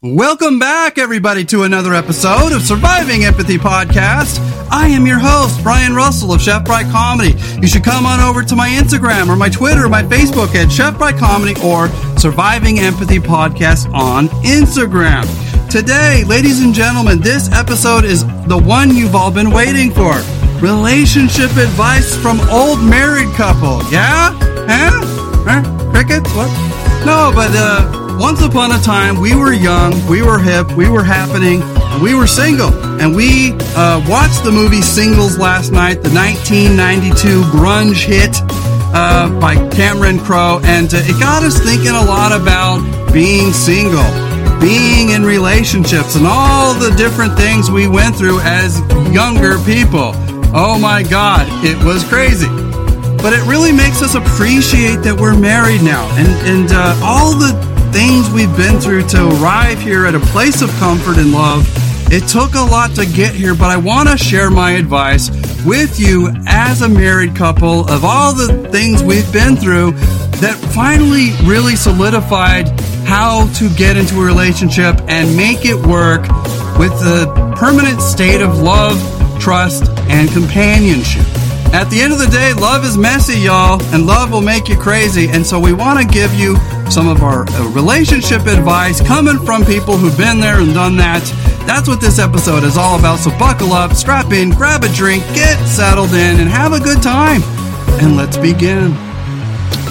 Welcome back, everybody, to another episode of Surviving Empathy Podcast. I am your host, Brian Russell of Chef Bright Comedy. You should come on over to my Instagram or my Twitter or my Facebook at Chef Bright Comedy or Surviving Empathy Podcast on Instagram. Today, ladies and gentlemen, this episode is the one you've all been waiting for. Relationship advice from old married couple. Yeah? Huh? Huh? Crickets? What? No, but uh once upon a time, we were young, we were hip, we were happening, we were single. And we uh, watched the movie Singles last night, the 1992 grunge hit uh, by Cameron Crowe, and uh, it got us thinking a lot about being single, being in relationships, and all the different things we went through as younger people. Oh my God, it was crazy but it really makes us appreciate that we're married now and and uh, all the things we've been through to arrive here at a place of comfort and love. It took a lot to get here, but I want to share my advice with you as a married couple of all the things we've been through that finally really solidified how to get into a relationship and make it work with the permanent state of love, trust, and companionship. At the end of the day, love is messy, y'all, and love will make you crazy. And so we want to give you some of our uh, relationship advice coming from people who've been there and done that. That's what this episode is all about. So buckle up, strap in, grab a drink, get settled in, and have a good time. And let's begin.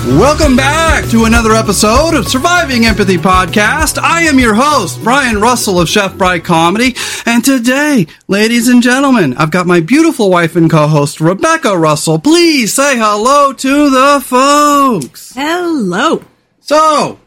Welcome back to another episode of Surviving Empathy Podcast. I am your host, Brian Russell of Chef Bright Comedy. And today, ladies and gentlemen, I've got my beautiful wife and co-host, Rebecca Russell. Please say hello to the folks. Hello. So,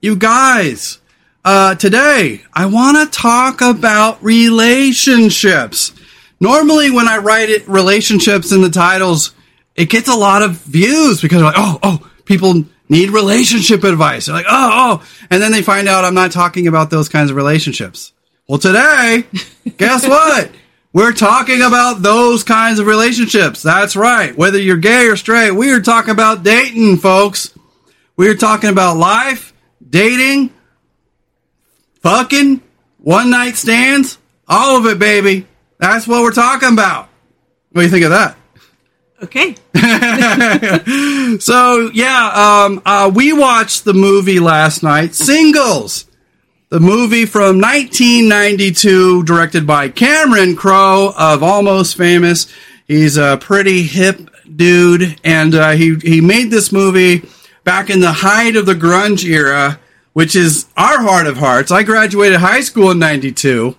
you guys, uh, today I want to talk about relationships. Normally, when I write it, relationships in the titles, it gets a lot of views because like, oh, oh, people need relationship advice. They're like, oh, oh, and then they find out I'm not talking about those kinds of relationships. Well, today, guess what? We're talking about those kinds of relationships. That's right. Whether you're gay or straight, we are talking about dating, folks. We are talking about life, dating, fucking, one night stands, all of it, baby. That's what we're talking about. What do you think of that? Okay. so yeah, um, uh, we watched the movie last night, Singles, the movie from 1992, directed by Cameron Crowe of Almost Famous. He's a pretty hip dude, and uh, he he made this movie back in the height of the grunge era, which is our heart of hearts. I graduated high school in '92.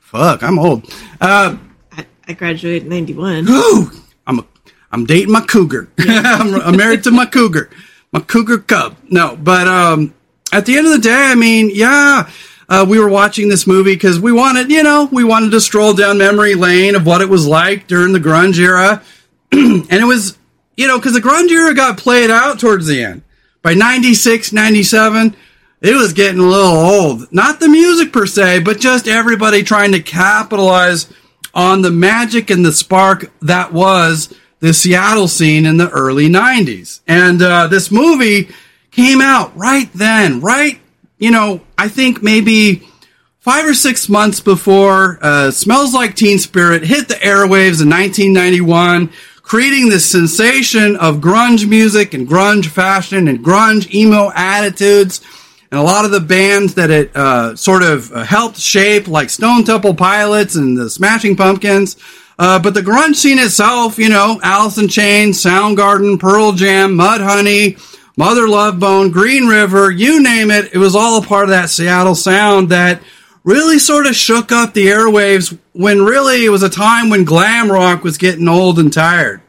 Fuck, I'm old. Uh, I, I graduated in 91. Ooh, I'm a, I'm dating my cougar. I'm, I'm, married to my cougar, my cougar cub. No, but um, at the end of the day, I mean, yeah, uh, we were watching this movie because we wanted, you know, we wanted to stroll down memory lane of what it was like during the grunge era, and it was, you know, because the grunge era got played out towards the end. By 96, 97, it was getting a little old. Not the music per se, but just everybody trying to capitalize on the magic and the spark that was the Seattle scene in the early 90s. And uh, this movie came out right then, right, you know, I think maybe five or six months before uh, Smells Like Teen Spirit hit the airwaves in 1991, creating this sensation of grunge music and grunge fashion and grunge emo attitudes. And a lot of the bands that it uh, sort of uh, helped shape, like Stone Temple Pilots and the Smashing Pumpkins, uh, but the grunge scene itself, you know, Alice in Chains, Soundgarden, Pearl Jam, Mudhoney, Mother Love Bone, Green River, you name it, it was all a part of that Seattle sound that really sort of shook up the airwaves when really it was a time when glam rock was getting old and tired.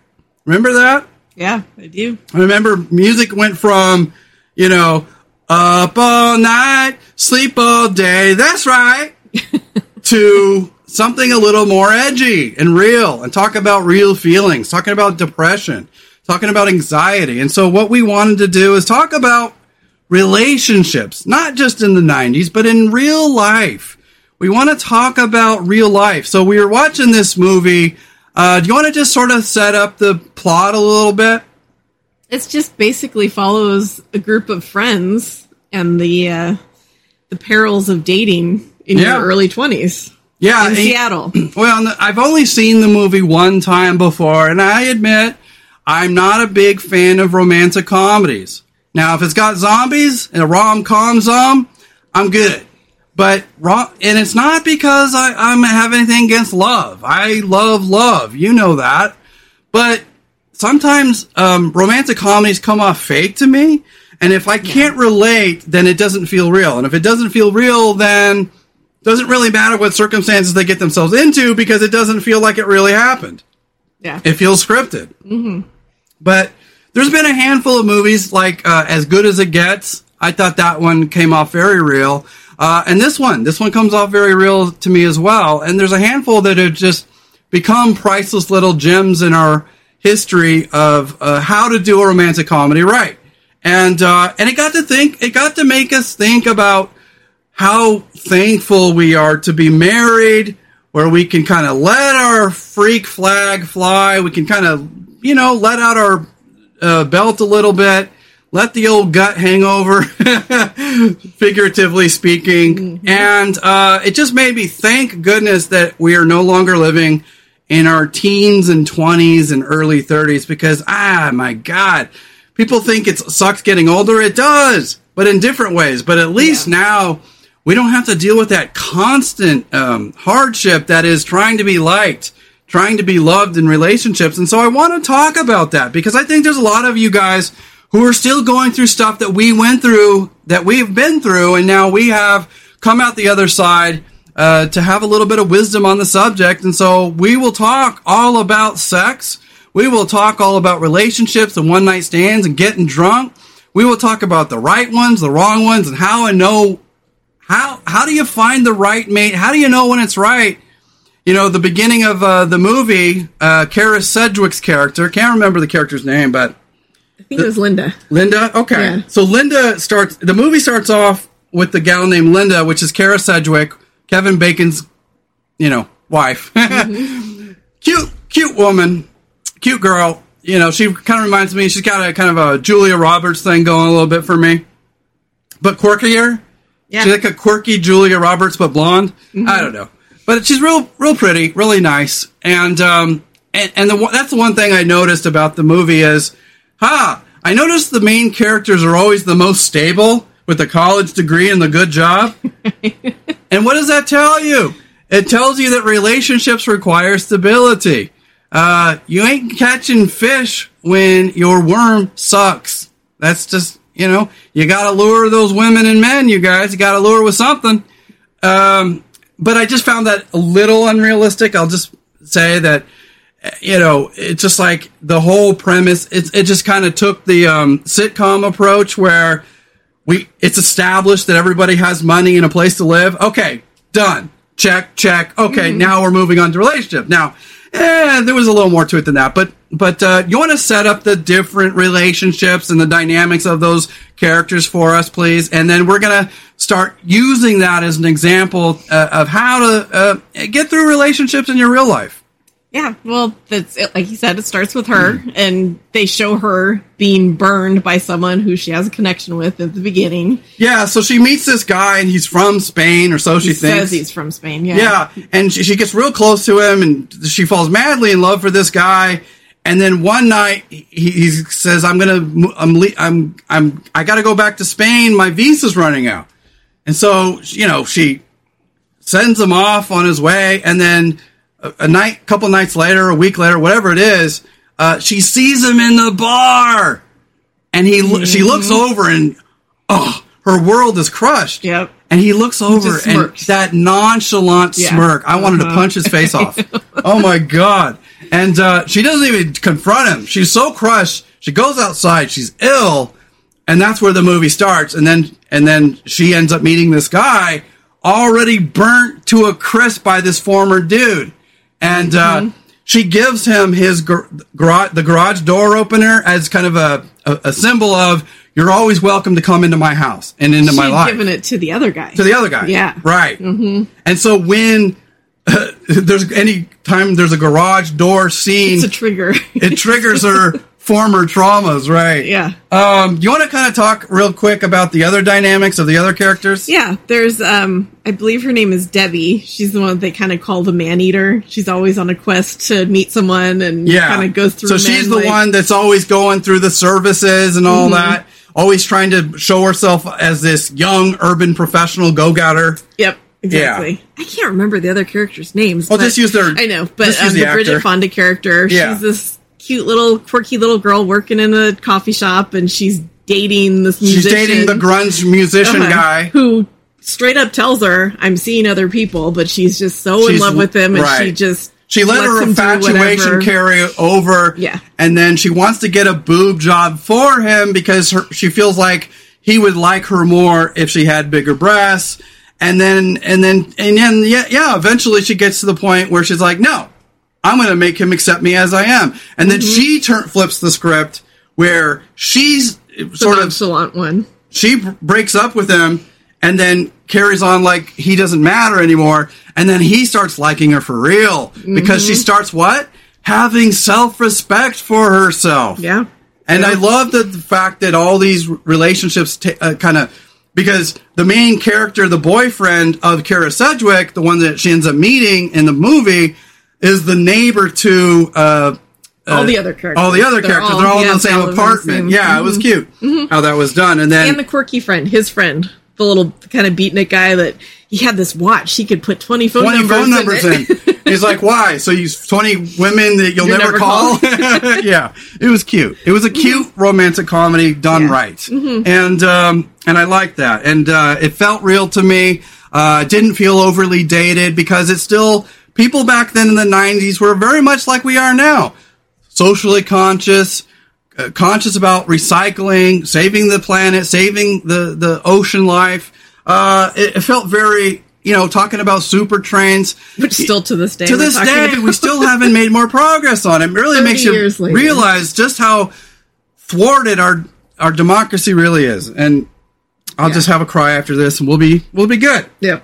Remember that? Yeah, I do. I remember music went from, you know, up all night, sleep all day, that's right, to something a little more edgy and real and talk about real feelings, talking about depression, talking about anxiety. And so what we wanted to do is talk about relationships, not just in the 90s, but in real life. We want to talk about real life. So we were watching this movie. Uh, do you want to just sort of set up the plot a little bit? It's just basically follows a group of friends and the uh, the perils of dating in Yeah. your early 20s Yeah, in and- Seattle. Well, I've only seen the movie one time before, and I admit I'm not a big fan of romantic comedies. Now, if it's got zombies and a rom com zom, I'm good. But ro- and it's not because I, I'm have anything against love. I love love, you know that. But sometimes um, romantic comedies come off fake to me, and if I can't relate, then it doesn't feel real. And if it doesn't feel real, then doesn't really matter what circumstances they get themselves into because it doesn't feel like it really happened. Yeah. It feels scripted. Mm-hmm. But there's been a handful of movies like uh, As Good as It Gets. I thought that one came off very real. Uh, and this one, this one comes off very real to me as well. And there's a handful that have just become priceless little gems in our history of uh, how to do a romantic comedy right. And uh, and it got to think, it got to make us think about how thankful we are to be married, where we can kind of let our freak flag fly. We can kind of, you know, let out our uh, belt a little bit, let the old gut hang over, figuratively speaking. And uh, it just made me thank goodness that we are no longer living in our teens and 20s and early 30s because, ah, my God, people think it sucks getting older. It does, but in different ways. But at least now we don't have to deal with that constant um, hardship that is trying to be liked, trying to be loved in relationships. And so I want to talk about that because I think there's a lot of you guys who are still going through stuff that we went through, that we've been through, and now we have come out the other side uh, to have a little bit of wisdom on the subject. And so we will talk all about sex. We will talk all about relationships and one night stands and getting drunk. We will talk about the right ones, the wrong ones, and how I know how how do you find the right mate? How do you know when it's right? You know, the beginning of uh, the movie, uh, Kyra Sedgwick's character, can't remember the character's name, but I think it was Linda. Linda. Okay, Yeah. so Linda starts. The movie starts off with the gal named Linda, which is Kyra Sedgwick, Kevin Bacon's, you know, wife. cute, cute woman, cute girl. You know, she kind of reminds me. She's got a kind of a Julia Roberts thing going a little bit for me, but quirkier. Yeah. She's like a quirky Julia Roberts, but blonde. I don't know, but she's real, real pretty, really nice, and um, and and the that's the one thing I noticed about the movie is, ha, I noticed the main characters are always the most stable with a college degree and the good job. and what does that tell you? It tells you that relationships require stability. Uh, you ain't catching fish when your worm sucks. That's just, you know, you gotta lure those women and men, you guys. You gotta lure with something. Um, but I just found that a little unrealistic. I'll just say that, you know, it's just like the whole premise, it, it just kind of took the um, sitcom approach where we it's established that everybody has money and a place to live. Okay, done. Check, check. Okay, now we're moving on to relationship. Now, eh, there was a little more to it than that, but but uh, you want to set up the different relationships and the dynamics of those characters for us, please, and then we're gonna start using that as an example uh, of how to uh, get through relationships in your real life. Yeah, well, that's it. Like you said, it starts with her, hmm. and they show her being burned by someone who she has a connection with at the beginning. Yeah, so she meets this guy, and he's from Spain, or so she He thinks. says he's from Spain. Yeah, Yeah, and she, she gets real close to him, and she falls madly in love for this guy. And then one night, he, he says, "I'm gonna, I'm, le- I'm, I'm, I got to go back to Spain. My visa's running out." And so, you know, she sends him off on his way, and then a, a night, couple nights later, a week later, whatever it is, uh, she sees him in the bar, and he, lo- she looks over, and oh, her world is crushed. Yep. And he looks over just and that nonchalant Yeah. smirk. I wanted to Uh-huh. punch his face off. oh my god! And uh, she doesn't even confront him. She's so crushed. She goes outside. She's ill, and that's where the movie starts. And then and then she ends up meeting this guy already burnt to a crisp by this former dude, and uh, she gives him his gar- the garage door opener as kind of a, a, a symbol of you're always welcome to come into my house and into She my life given it to the other guy. to the other guy. Yeah. Right. Mm-hmm. And so when there's any time there's a garage door scene, It's a trigger. it triggers her former traumas, right? Yeah. Um, you want to kind of talk real quick about the other dynamics of the other characters? Yeah, there's um I believe her name is Debbie. She's the one they kind of call the man eater. She's always on a quest to meet someone and Yeah. kind of goes through So she's the like- one that's always going through the services and all Mhm. that, always trying to show herself as this young urban professional go-getter. Yep, exactly. I can't remember the other characters' names. But- just use their- I know, but um, the the, Bridget. Fonda character, Yeah. she's this cute little quirky little girl working in a coffee shop, and she's dating this She's dating the grunge musician uh-huh, guy. who straight up tells her, "I'm seeing other people," but she's just so in love with him, and she just She let lets her infatuation carry over. Yeah. And then she wants to get a boob job for him because her, she feels like he would like her more if she had bigger breasts. And then, and then, and then, yeah, yeah, eventually she gets to the point where she's like, no, I'm going to make him accept me as I am. And then Mm-hmm. she turn, flips the script where she's the sort of nonchalant one. she b- breaks up with him and then carries on like he doesn't matter anymore and then he starts liking her for real because Mm-hmm. she starts what having self-respect for herself Yeah. and i love the, the fact that all these relationships ta uh, kind of because the main character the boyfriend of kyra sedgwick the one that she ends up meeting in the movie is the neighbor to uh all the other characters. all the other characters they're all in yeah, the same they all live in the apartment same- yeah it was cute how that was done and then and the quirky friend, his friend, the little kind of beatnik guy that he had this watch. He could put twenty phone 20 numbers, phone numbers in. in. He's like, why? So you 20 women that you'll never, never call? yeah. It was cute. It was a cute romantic comedy done Yeah. right. And, um, and I liked that. And, uh, it felt real to me. Uh, didn't feel overly dated because it's still, people back then in the 90s were very much like we are now. Socially conscious, uh, conscious about recycling, saving the planet, saving the, the ocean life. Uh, it, it felt very, you know, talking about super trains. Which still to this day, To this day, about. we still haven't made more progress on it. It really makes you later. realize just how thwarted our our democracy really is. And I'll Yeah. just have a cry after this, and we'll be we'll be good. Yep.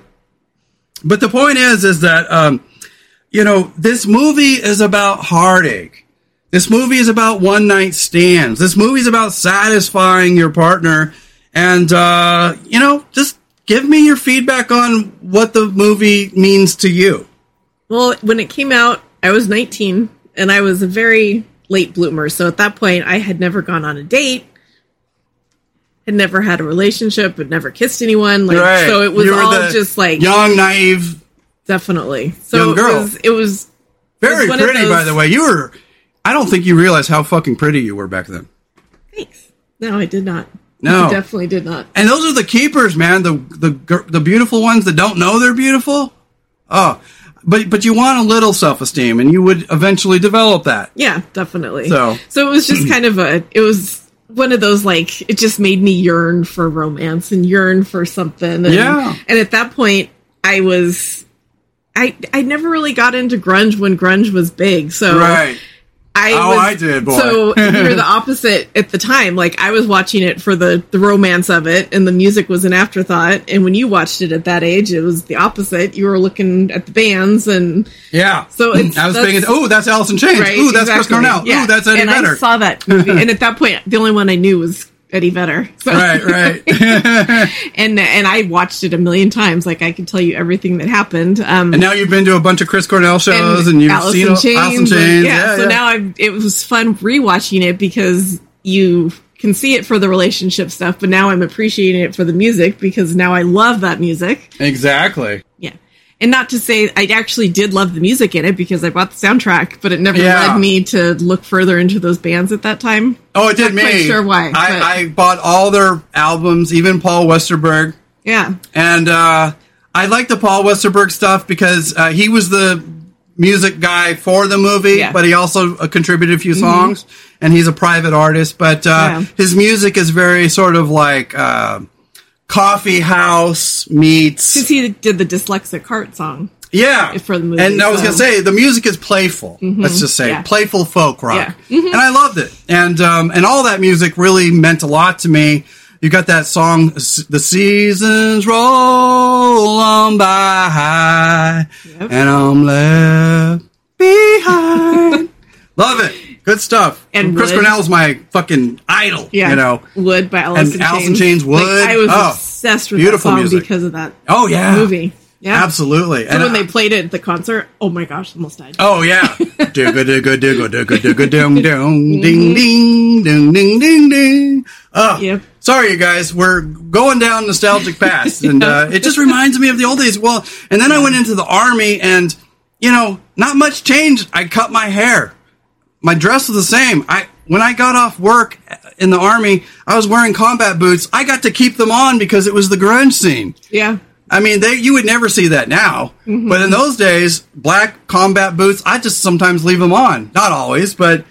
But the point is, is that um, you know, this movie is about heartache. This movie is about one night stands. This movie is about satisfying your partner, and uh, you know, just give me your feedback on what the movie means to you. Well, when it came out, I was 19 and I was a very late bloomer. So at that point, I had never gone on a date, had never had a relationship, had never kissed anyone. Like, Right. so it was all just like young, naive, definitely. So young girl. it was. It was very one of pretty. By the way, you were. I don't think you realize how fucking pretty you were back then. thanks. No, I did not. No. I definitely did not. And those are the keepers, man. The the the beautiful ones that don't know they're beautiful. Oh, but but you want a little self esteem, and you would eventually develop that. Yeah, definitely. So- so it was just kind of a. It was one of those like it just made me yearn for romance and yearn for something. And, Yeah. And at that point, I was. I I never really got into grunge when grunge was big. So Right. I Oh, was, I did, boy. So we were the opposite at the time. Like I was watching it for the the romance of it, and the music was an afterthought. And when you watched it at that age, it was the opposite. You were looking at the bands and Yeah. So it's- I was thinking, oh, that's Alice in Chains. right. Ooh, that's Chris. Cornell. Yeah. Ooh, that's Eddie and Vedder. I saw that movie, and at that point, the only one I knew was Eddie Vedder. So, right, right. and and I watched it a million times. Like I could tell you everything that happened. Um, and now you've been to a bunch of Chris Cornell shows, and, you've Allison seen Chains, Chains. and- yeah, yeah, So yeah. now I it was fun rewatching it because you can see it for the relationship stuff, but now I'm appreciating it for the music because now I love that music. exactly. Yeah. And not to say I actually did love the music in it because I bought the soundtrack, but it never Yeah. led me to look further into those bands at that time. Oh, it did Not me. quite sure why, I, I bought all their albums, even Paul Westerberg. Yeah. And uh, I like the Paul Westerberg stuff because uh, he was the music guy for the movie, Yeah. but he also uh, contributed a few songs, and he's a private artist. But uh, Yeah. his music is very sort of like uh, coffee house meets. Because he did the dyslexic heart song. Yeah, for the movie, and I was so- gonna say the music is playful. Let's just say yeah. playful folk rock, Yeah. and I loved it. And um, and all that music really meant a lot to me. You got that song, "The Seasons Roll On By," Yep. and I'm left behind. Love it. Good stuff. And Chris Wood. Cornell's my fucking idol. Yeah, You know. Would by Alice And in Alice in Chains. Chains, Like, Wood. I was Oh, obsessed with beautiful that song music. because of that Oh yeah. movie. Yeah, Absolutely. So And when I- they played it at the concert, oh my gosh, almost died. Oh yeah. Digga digga digga digga digga dum dum Mm-hmm. ding ding ding ding ding ding. Oh, Yep. sorry you guys, we're going down nostalgic paths, and uh, it just reminds me of the old days. Well, and then I went into the army, and you know, not much changed. I cut my hair. My dress was the same. I when I got off work in the army, I was wearing combat boots. I got to keep them on because it was the grunge scene. Yeah, I mean, they you would never see that now, Mm-hmm. but in those days, black combat boots, I just sometimes leave them on. Not always, but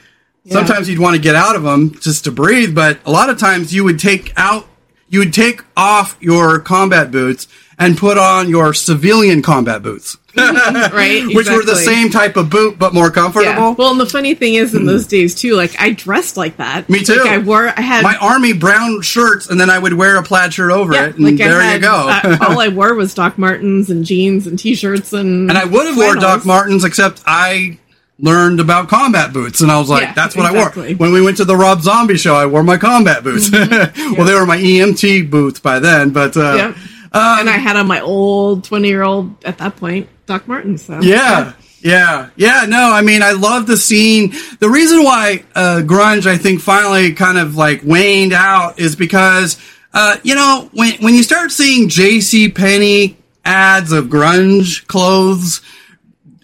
sometimes you'd want to get out of them just to breathe. But a lot of times, you would take out, you would take off your combat boots and put on your civilian combat boots, right. which were the same type of boot but more Yeah. comfortable. Well, and the funny thing is, in those days too, like I dressed like that. Me too. Like, I wore, I had My army brown shirts, and then I would wear a plaid shirt over yeah, it, and like there had, you go. uh, all I wore was Doc Martens and jeans and t-shirts and And I would have wore. Doc Martens, except I learned about combat boots, and I was like, Yeah, "That's what I wore." When we went to the Rob Zombie show, I wore my combat boots. well, they were my EMT boots by then, but uh, Yep. and I had on my old twenty-year-old at that point Doc Martens. So yeah. Yeah, yeah, no, I mean, I love the scene. The reason why uh, grunge, I think, finally kind of like waned out is because, uh, you know, when when you start seeing J.C. Penney ads of grunge clothes,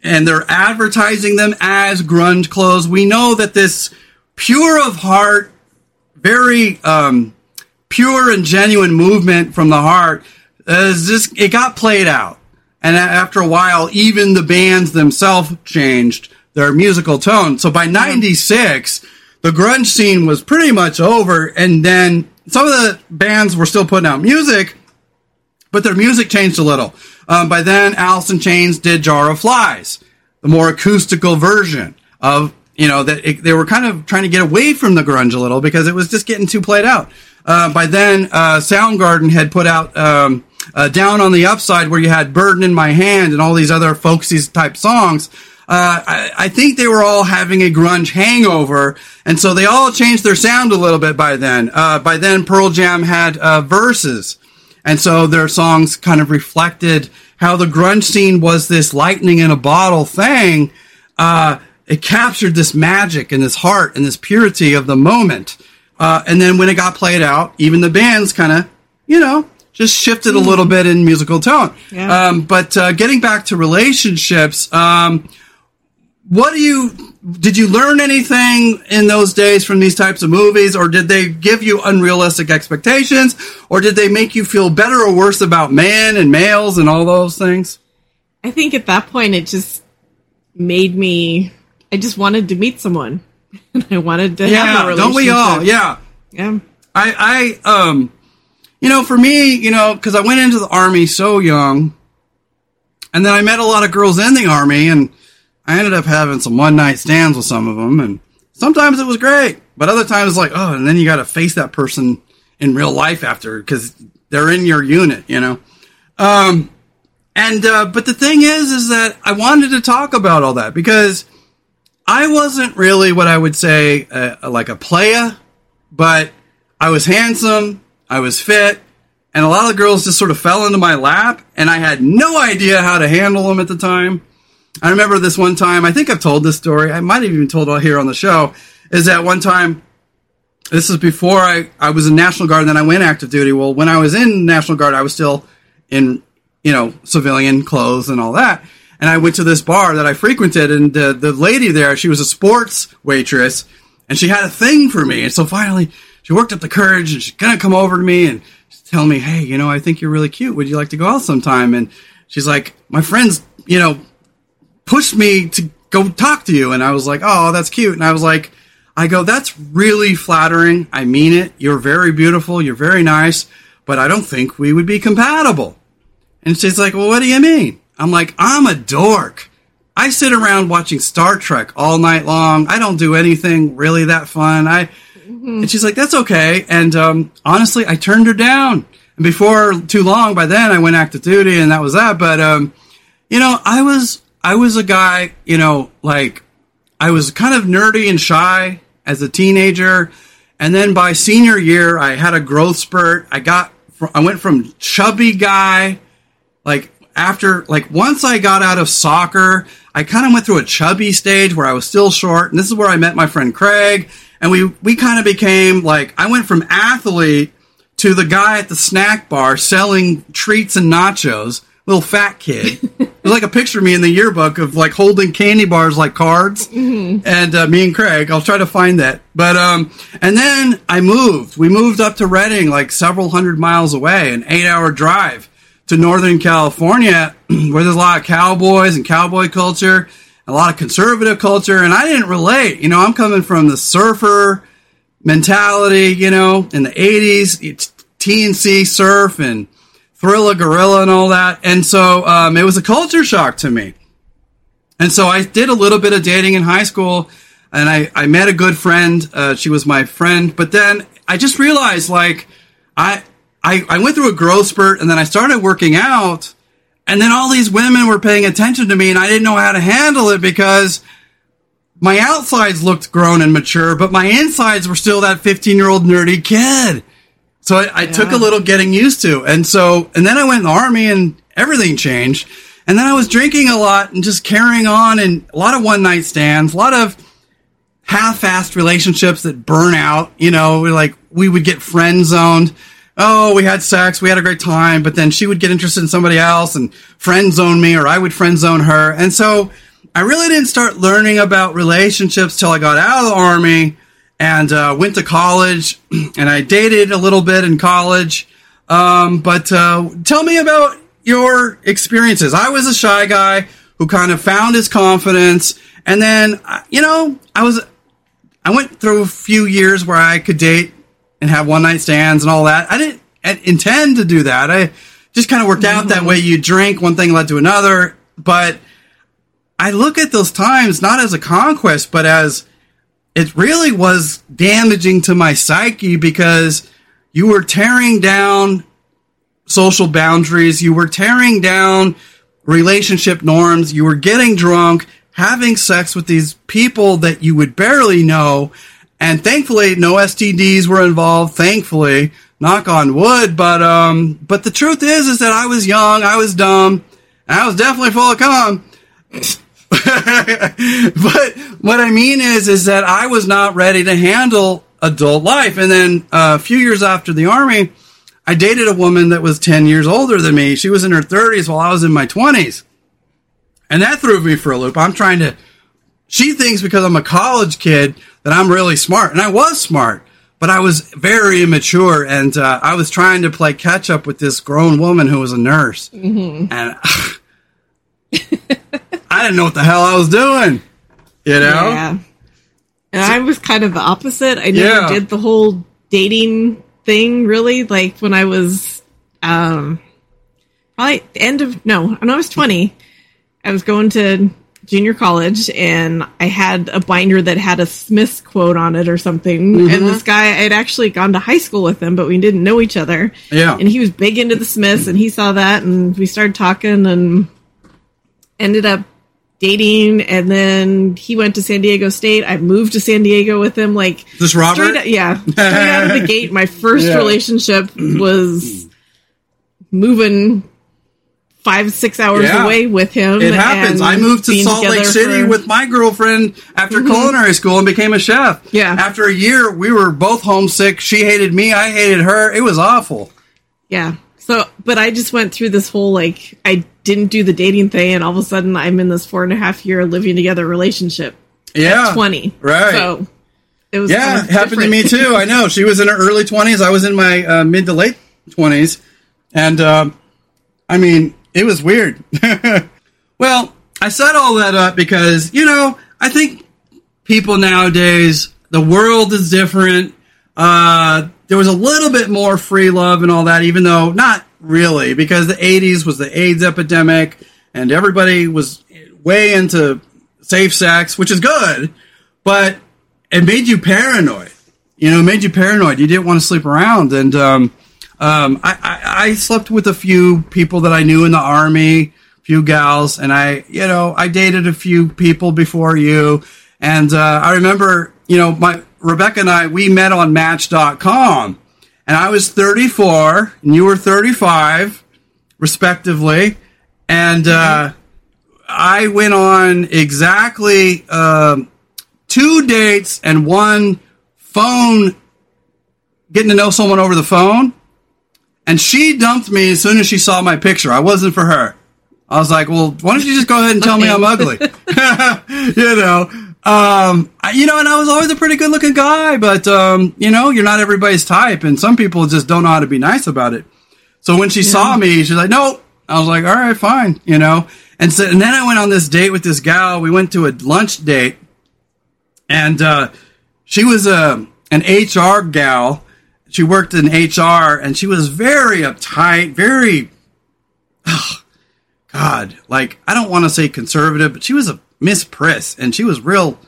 and they're advertising them as grunge clothes. We know that this pure of heart, very um, pure and genuine movement from the heart is just it got played out, and after a while, even the bands themselves changed their musical tone. So by '96, the grunge scene was pretty much over, and then some of the bands were still putting out music but their music changed a little. Um, by then, Alice in Chains did Jar of Flies, the more acoustical version of, you know, that it, they were kind of trying to get away from the grunge a little because it was just getting too played out. Uh, by then, uh, Soundgarden had put out um, uh, Down on the Upside, where you had Burden in My Hand and all these other folksy type songs. Uh, I, I think they were all having a grunge hangover, and so they all changed their sound a little bit by then. Uh, by then, Pearl Jam had uh, verses. And so their songs kind of reflected how the grunge scene was this lightning in a bottle thing. Uh, it captured this magic and this heart and this purity of the moment. Uh, and then when it got played out, even the bands kind of, you know, just shifted a little bit in musical tone. Yeah. Um, but uh, getting back to relationships, um, what do you did you learn anything in those days from these types of movies or did they give you unrealistic expectations or did they make you feel better or worse about men and males and all those things I think at that point it just made me. I just wanted to meet someone, and I wanted to have a yeah relationship. don't we all yeah yeah. i i um you know for me you know because i went into the army so young and then i met a lot of girls in the army and i ended up having some one night stands with some of them and sometimes it was great but other times it's like oh and then you got to face that person in real life after because they're in your unit you know um and uh but the thing is is that i wanted to talk about all that because i wasn't really what i would say uh, like a playa but I was handsome, I was fit, and a lot of girls just sort of fell into my lap, and I had no idea how to handle them at the time. I remember this one time, I think I've told this story, I might have even told it here on the show, is that one time, this is before I, I was in National Guard, and then I went active duty. Well, when I was in National Guard, I was still in, you know, civilian clothes and all that. And I went to this bar that I frequented, and the, the lady there, she was a sports waitress, and she had a thing for me. And so finally, she worked up the courage, and she's gonna come over to me and tell me, "Hey, you know, I think you're really cute. Would you like to go out sometime?" And she's like, "My friends, you know, pushed me to go talk to you," and I was like, "Oh, that's cute." And I was like, "I go, that's really flattering. I mean it. You're very beautiful. You're very nice, but I don't think we would be compatible." And she's like, Well, what do you mean? I'm like, I'm a dork. I sit around watching Star Trek all night long. I don't do anything really that fun. I and she's like, That's okay. And um, honestly, I turned her down. And before too long, by then I went active duty and that was that. But um, you know, I was I was a guy, you know, like I was kind of nerdy and shy as a teenager. And then by senior year, I had a growth spurt. I got, I went from chubby guy, like after, like once I got out of soccer, I kind of went through a chubby stage where I was still short. And this is where I met my friend Craig. And we, we kind of became like, I went from athlete to the guy at the snack bar selling treats and nachos little fat kid. There's like a picture of me in the yearbook of like holding candy bars like cards, mm-hmm. and uh, me and Craig. I'll try to find that. But um, and then I moved. We moved up to Redding, like several hundred miles away, an eight-hour drive to Northern California, where there's a lot of cowboys and cowboy culture, a lot of conservative culture, and I didn't relate. You know, I'm coming from the surfer mentality. You know, in the '80s, it's TNC surf and Thrilla Gorilla and all that. And so um, it was a culture shock to me. And so I did a little bit of dating in high school and I, I met a good friend. Uh, she was my friend. But then I just realized like I, I, I went through a growth spurt and then I started working out. And then all these women were paying attention to me and I didn't know how to handle it because my outsides looked grown and mature, but my insides were still that 15 year old nerdy kid. So I, I yeah. took a little getting used to. And so, and then I went in the army and everything changed. And then I was drinking a lot and just carrying on and a lot of one night stands, a lot of half-assed relationships that burn out. You know, like we would get friend zoned. Oh, we had sex, we had a great time, but then she would get interested in somebody else and friend zone me, or I would friend zone her. And so I really didn't start learning about relationships till I got out of the army and uh, went to college, and I dated a little bit in college. Um, but uh, tell me about your experiences. I was a shy guy who kind of found his confidence, and then uh, you know I was I went through a few years where I could date and have one night stands and all that. I didn't intend to do that. I just kind of worked out that way. You drink, one thing led to another, but I look at those times not as a conquest, but as it really was damaging to my psyche because you were tearing down social boundaries, you were tearing down relationship norms, you were getting drunk, having sex with these people that you would barely know. And thankfully, no STDs were involved. Thankfully, knock on wood. But um, but the truth is, is that I was young, I was dumb, I was definitely full of cum. but what I mean is, is that I was not ready to handle adult life. And then uh, a few years after the army, I dated a woman that was 10 years older than me. She was in her 30s while I was in my 20s. And that threw me for a loop. I'm trying to, she thinks because I'm a college kid that I'm really smart. And I was smart, but I was very immature. And uh, I was trying to play catch up with this grown woman who was a nurse. Mm-hmm. And I didn't know what the hell I was doing. You know? Yeah. And I was kind of the opposite. I never yeah. did the whole dating thing really. Like when I was um probably end of no, when I was twenty, I was going to junior college and I had a binder that had a Smith's quote on it or something. Mm-hmm. And this guy, I had actually gone to high school with him, but we didn't know each other. Yeah. And he was big into the Smiths and he saw that and we started talking and ended up dating and then he went to San Diego State. I moved to San Diego with him like this Robert? Straight, yeah. Straight out of the gate, my first yeah. relationship was moving five, six hours yeah. away with him. It happens. I moved to Salt Lake City for... with my girlfriend after mm-hmm. culinary school and became a chef. Yeah. After a year, we were both homesick. She hated me. I hated her. It was awful. Yeah. So, but I just went through this whole like I didn't do the dating thing, and all of a sudden I'm in this four and a half year living together relationship. Yeah, twenty. Right. So it was yeah, kind of happened to me too. I know she was in her early twenties. I was in my uh, mid to late twenties, and uh, I mean it was weird. well, I set all that up because you know I think people nowadays the world is different. Uh, there was a little bit more free love and all that, even though not really, because the 80s was the AIDS epidemic and everybody was way into safe sex, which is good, but it made you paranoid. You know, it made you paranoid. You didn't want to sleep around. And um, um, I, I, I slept with a few people that I knew in the army, a few gals, and I, you know, I dated a few people before you. And uh, I remember, you know, my Rebecca and I, we met on Match.com, and I was 34, and you were 35, respectively, and uh, I went on exactly um, two dates and one phone, getting to know someone over the phone. And she dumped me as soon as she saw my picture. I wasn't for her. I was like, well, why don't you just go ahead and tell me I'm ugly? you know, um, I- you know, and I was always a pretty good looking guy, but, um, you know, you're not everybody's type. And some people just don't know how to be nice about it. So when she saw me, she's like, nope. I was like, all right, fine, you know. And so, and then I went on this date with this gal. We went to a lunch date, and uh, she was a an HR gal. She worked in HR, and she was very uptight, very, God, like I don't want to say conservative, but she was a Miss Priss, and she was real,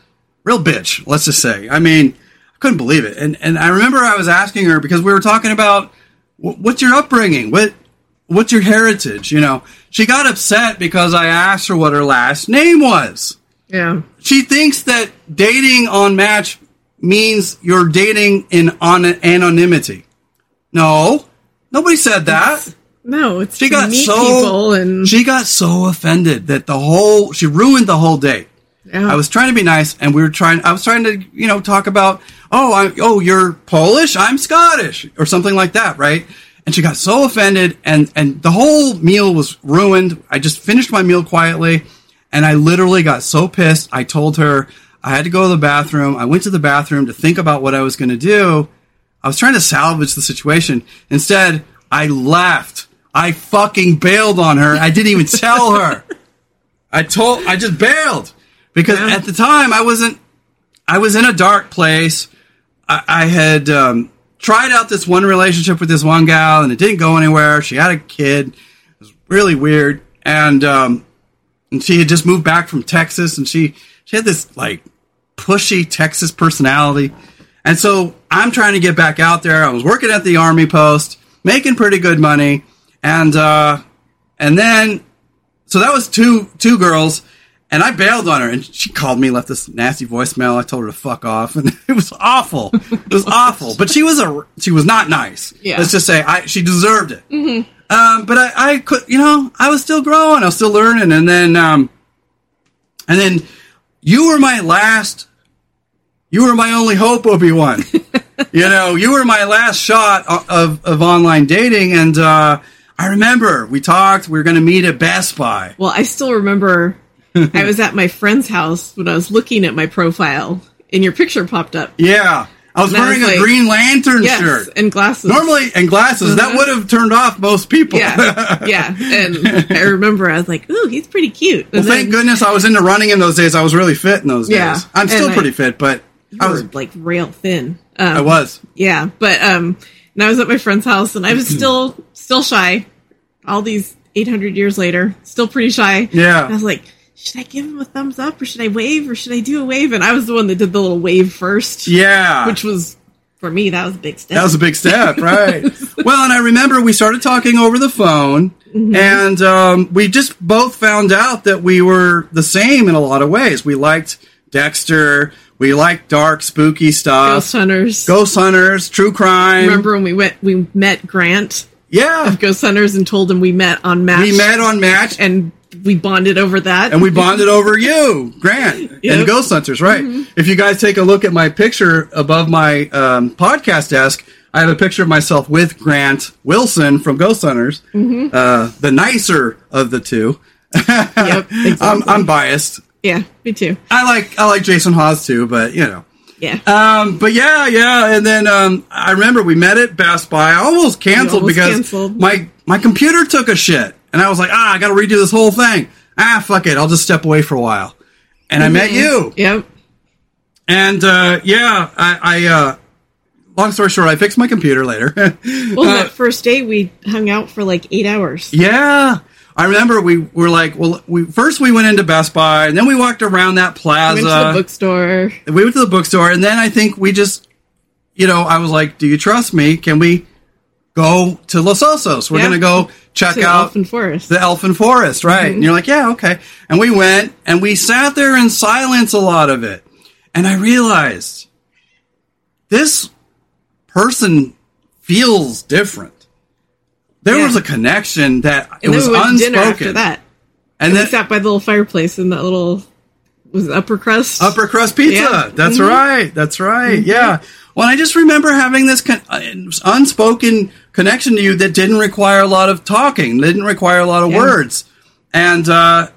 real bitch. Let's just say. I mean, I couldn't believe it. And and I remember I was asking her because we were talking about what's your upbringing, what what's your heritage. You know, she got upset because I asked her what her last name was. Yeah. She thinks that dating on Match means you're dating in on anonymity. No, nobody said that. No, it's She got so people and she got so offended that the whole she ruined the whole day. Yeah. I was trying to be nice, and we were trying. I was trying to, you know, talk about, oh, I, oh, you're Polish, I'm Scottish, or something like that, right? And she got so offended, and and the whole meal was ruined. I just finished my meal quietly, and I literally got so pissed. I told her I had to go to the bathroom. I went to the bathroom to think about what I was going to do. I was trying to salvage the situation. Instead, I left. I fucking bailed on her. I didn't even tell her. I told, I just bailed because at the time I wasn't, I was in a dark place. I, I had um, tried out this one relationship with this one gal and it didn't go anywhere. She had a kid. It was really weird. And, um, and she had just moved back from Texas and she, she had this like pushy Texas personality. And so I'm trying to get back out there. I was working at the army post, making pretty good money. And, uh, and then, so that was two, two girls and I bailed on her and she called me, left this nasty voicemail. I told her to fuck off and it was awful. It was awful, but she was a, she was not nice. Yeah. Let's just say I, she deserved it. Um, but I, I could, you know, I was still growing. I was still learning. And then, um, and then you were my last, you were my only hope, Obi Wan. you know, you were my last shot of, of online dating. And, uh, I remember we talked, we were going to meet at Best Buy. well, I still remember I was at my friend's house when I was looking at my profile and your picture popped up. Yeah. I was And I wearing was a like, Green Lantern Yes, shirt. and glasses. Normally, and glasses. That Uh-huh. would have turned off most people. yeah, yeah. And I remember I was like, "Ooh, he's pretty cute." well, And thank then goodness I was into running in those days. I was really fit in those Yeah, days. I'm still and I- pretty fit, but I was, like rail thin. Um, I was. Yeah, but um, and I was at my friend's house, and I was still still shy. All these eight hundred years later, still pretty shy. Yeah. And I was like, should I give him a thumbs up, or should I wave, or should I do a wave? And I was the one that did the little wave first. Yeah. which was for me that was a big step. That was a big step, right? well, and I remember we started talking over the phone, Mm-hmm. and um, we just both found out that we were the same in a lot of ways. We liked Dexter, we like dark, spooky stuff, Ghost Hunters. Ghost Hunters, true crime. Remember when we went? We met Grant Yeah, Ghost Hunters and told him we met on Match. we met on Match, and we bonded over that. and we bonded over you, Grant, and Ghost Hunters, right? If you guys take a look at my picture above my um, podcast desk, I have a picture of myself with Grant Wilson from Ghost Hunters, uh, the nicer of the two. Yep, exactly. I'm, I'm biased. Yeah, me too. I like I like Jason Hawes too, but you know. Yeah. Um, but yeah, yeah, and then um, I remember we met at Best Buy. I almost canceled almost because canceled. my my computer took a shit, and I was like, ah, I got to redo this whole thing. Ah, fuck it, I'll just step away for a while. And I met you, Yep. and uh, yeah, I, I uh, long story short, I fixed my computer later. Well, Uh, that first day we hung out for like eight hours. yeah. I remember we were like, well, we first we went into Best Buy, and then we walked around that plaza. We Went to the bookstore. we went to the bookstore and then I think we just, you know, I was like, do you trust me? Can we go to Los Osos? We're Yeah. going to go check To out Elfin Forest. the Elfin Forest, right? Mm-hmm. And you're like, yeah, okay. And we went and we sat there in silence a lot of it. And I realized this person feels different. There Yeah. was a connection that it was then we went to dinner unspoken. after that. And And we then sat by the little fireplace in that little was it upper crust. upper crust pizza. Yeah. That's Mhm. right. That's right. Yeah. Well, I just remember having this con- uh, unspoken connection to you that didn't require a lot of talking, didn't require a lot of Yeah. words, and uh,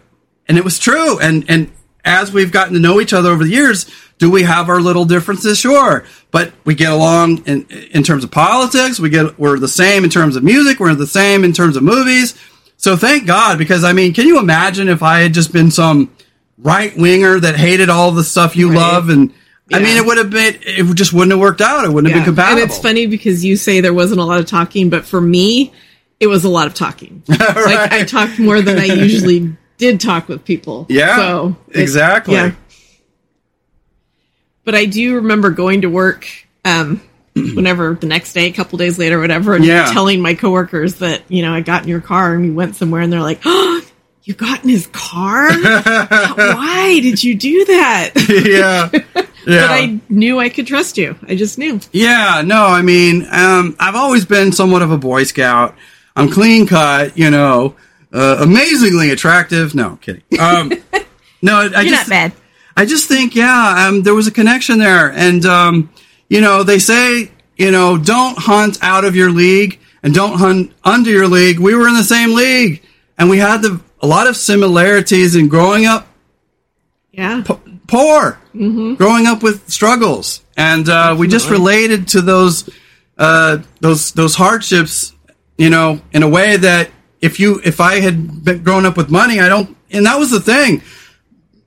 and it was true. And and as we've gotten to know each other over the years, do we have our little differences? Sure, but we get along in in terms of politics. We get we're the same in terms of music. We're the same in terms of movies. So thank God, because I mean, can you imagine if I had just been some right winger that hated all the stuff you Right. love and I mean it would have been it just wouldn't have worked out. It wouldn't have been compatible. And it's funny because you say there wasn't a lot of talking, but for me, it was a lot of talking. Like I talked more than I usually did talk with people. Yeah, So it- exactly. yeah. But I do remember going to work um whenever the next day, a couple days later, whatever, and Yeah. telling my coworkers that, you know, I got in your car and we went somewhere and they're like, Oh, you got in his car? Why did you do that? yeah. Yeah. But I knew I could trust you. I just knew. Yeah, no, I mean, um, I've always been somewhat of a Boy Scout. I'm clean cut, you know, uh, amazingly attractive. No, kidding. Um, no, I You're just, not bad. I just think, yeah, um, there was a connection there. And, um, you know, they say, you know, don't hunt out of your league and don't hunt under your league. We were in the same league and we had the, a lot of similarities in growing up Yeah. poor, growing up with struggles, and uh, we just related to those uh, those those hardships, you know, in a way that if you if I had been grown up with money, I don't, and that was the thing.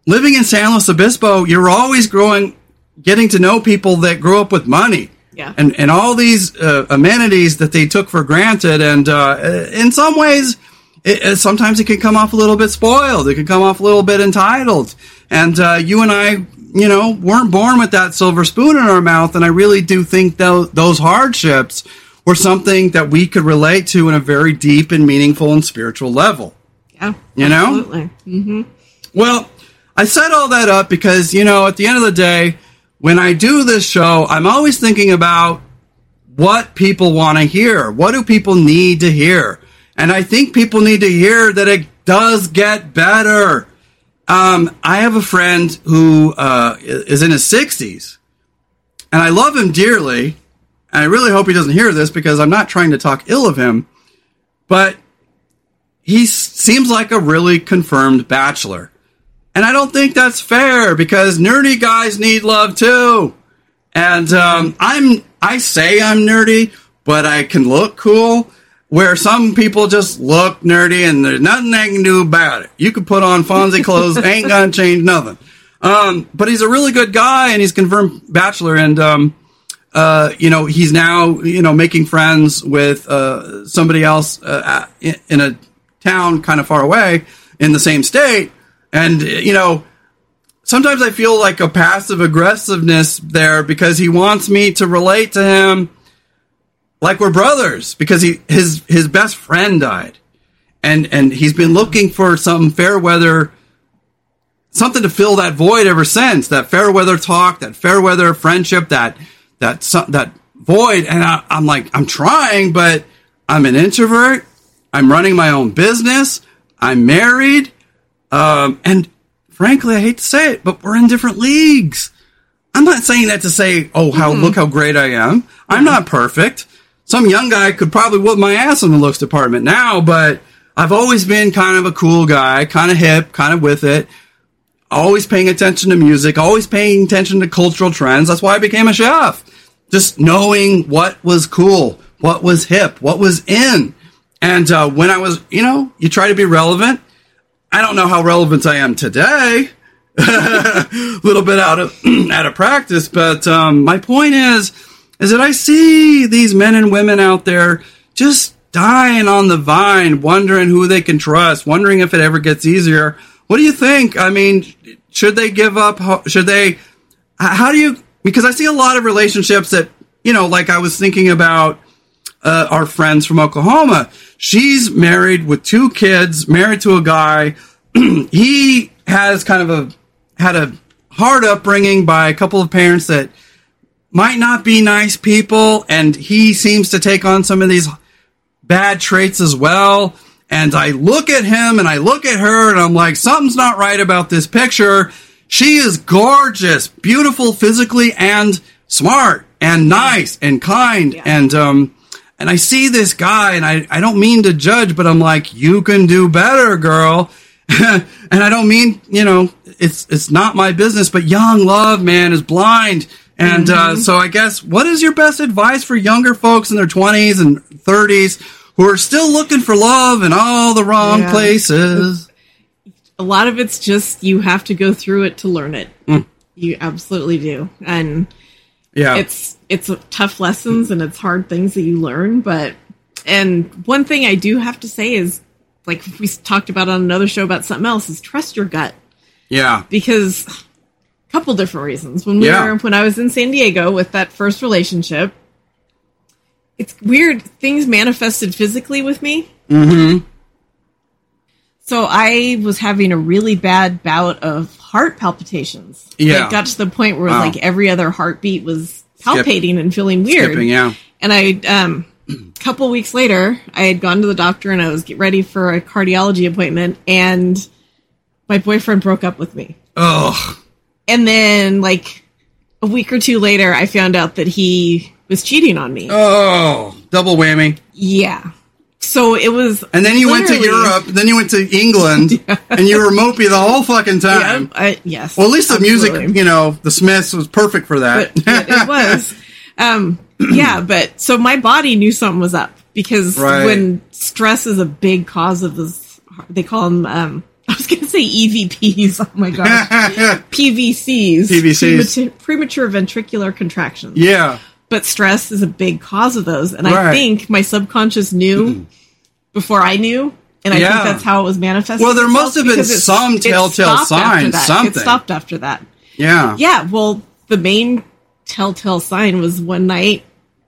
Living in San Luis Obispo, you're always growing, getting to know people that grew up with money. Yeah. And, and all these uh, amenities that they took for granted. And uh, in some ways, it, sometimes it can come off a little bit spoiled. It can come off a little bit entitled. And uh, you and I, you know, weren't born with that silver spoon in our mouth. And I really do think those, those hardships were something that we could relate to in a very deep and meaningful and spiritual level. Yeah. You know? Absolutely. Well, I set all that up because, you know, at the end of the day, when I do this show, I'm always thinking about what people want to hear. What do people need to hear? And I think people need to hear that it does get better. Um, I have a friend who uh, is in his 60s, and I love him dearly. And I really hope he doesn't hear this because I'm not trying to talk ill of him. But he seems like a really confirmed bachelor. And I don't think that's fair because nerdy guys need love too. And um, I'm I say I'm nerdy, but I can look cool. Where some people just look nerdy and there's nothing they can do about it. You could put on Fonzie clothes, ain't gonna change nothing. Um, but he's a really good guy and he's confirmed bachelor and um, uh, you know he's now you know making friends with uh, somebody else uh, in, in a town kind of far away in the same state and you know sometimes i feel like a passive aggressiveness there because he wants me to relate to him like we're brothers because he his his best friend died. And and he's been looking for some fair weather something to fill that void ever since that fair weather talk that fair weather friendship that that that void. And I, i'm like i'm trying but i'm an introvert. I'm running my own business. I'm married um, and frankly i hate to say it but we're in different leagues i'm not saying that to say oh how look how great i am i'm not perfect some young guy could probably whoop my ass in the looks department now but i've always been kind of a cool guy kind of hip kind of with it always paying attention to music, always paying attention to cultural trends. That's why I became a chef. Just knowing what was cool, what was hip, what was in. And uh, when I was, you know, you try to be relevant. I don't know how relevant I am today. a little bit out of out of practice, but um, my point is, is that I see these men and women out there just dying on the vine, wondering who they can trust, wondering if it ever gets easier. What do you think? I mean, should they give up? Ho- Should they? How do you? Because I see a lot of relationships that you know, like I was thinking about uh, our friends from Oklahoma. She's married with two kids, married to a guy. he has kind of a had a hard upbringing by a couple of parents that might not be nice people, and he seems to take on some of these bad traits as well. And I look at him and I look at her and I'm like, something's not right about this picture. She is gorgeous, beautiful physically and smart and nice and kind. Yeah. And, um, and I see this guy and I, I don't mean to judge, but I'm like, you can do better, girl. and I don't mean, you know, it's, it's not my business, but young love, man, is blind. And, uh, so I guess what is your best advice for younger folks in their twenties and thirties who are still looking for love in all the wrong Yeah. places? a lot of it's just you have to go through it to learn it. Mm. You absolutely do. And Yeah. it's it's tough lessons and it's hard things that you learn but and one thing i do have to say is like we talked about on another show about something else is trust your gut yeah. because a couple different reasons when we Yeah. were when i was in san diego with that first relationship it's weird things manifested physically with me Mm-hmm. so i was having a really bad bout of heart palpitations Yeah. it got to the point where Wow. like every other heartbeat was palpating and feeling weird Skipping, yeah. and I, um, a couple weeks later, I had gone to the doctor and I was get ready for a cardiology appointment, and my boyfriend broke up with me. Ugh. And then, like a week or two later, I found out that he was cheating on me. Oh, double whammy. Yeah. So it was. And then you went to Europe, then you went to England, and you were mopey the whole fucking Yeah, time. I, yes. Well, at least the absolutely. music, you know, the Smiths was perfect for that. but, but it was. Um, yeah, but so my body knew something was up because Right. when stress is a big cause of this, they call them. Um, I was going to say EVPs. Oh my gosh, PVCs. PVCs. Premature, premature ventricular contractions. yeah. But stress is a big cause of those, and I think my subconscious knew before I knew. And I Yeah. think that's how it was manifested. Well, there must have been some telltale sign, something. It stopped after that. Yeah. Yeah, well, the main telltale sign was one night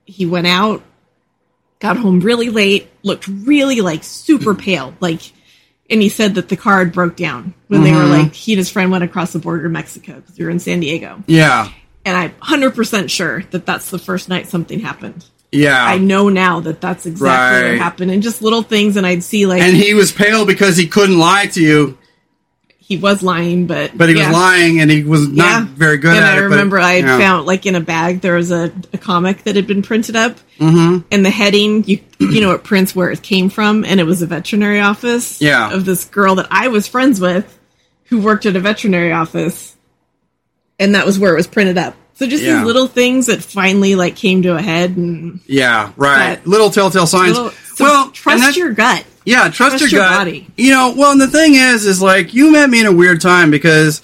he went out, got home really late, looked really like super hmm. pale, like, and he said that the car had broke down when they were mm-hmm. like he and his friend went across the border to Mexico because we were in San Diego, Yeah. And I'm hundred percent sure that that's the first night something happened. Yeah. I know now that that's exactly Right. what happened, and just little things, and I'd see like and he was pale because he couldn't lie to you, he was lying, but but he yeah. was lying and he was not very good and at I it. but- remember I had yeah. found like in a bag there was a, a comic that had been printed up, mm-hmm. and the heading you you know it prints where it came from, and it was a veterinary office. Yeah. of this girl that I was friends with, who worked at a veterinary office, and that was where it was printed up. So just Yeah. these little things that finally like came to a head, and Yeah, right. Little telltale signs. little, so well, trust your gut. Yeah, trust, Trust your, your gut. body. You know, well, and the thing is, is like you met me in a weird time because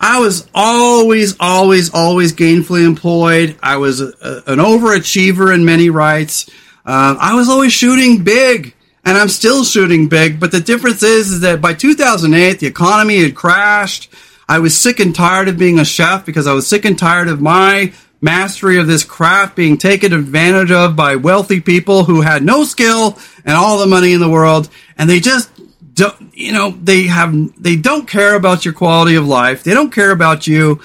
I was always, always, always gainfully employed. I was a, a- an overachiever in many rights. Uh, I was always shooting big, and I'm still shooting big. But the difference is, is that by 2008, the economy had crashed. I was sick and tired of being a chef because I was sick and tired of my mastery of this craft being taken advantage of by wealthy people who had no skill and all the money in the world. And they just don't you know they have they don't care about your quality of life. They don't care about you.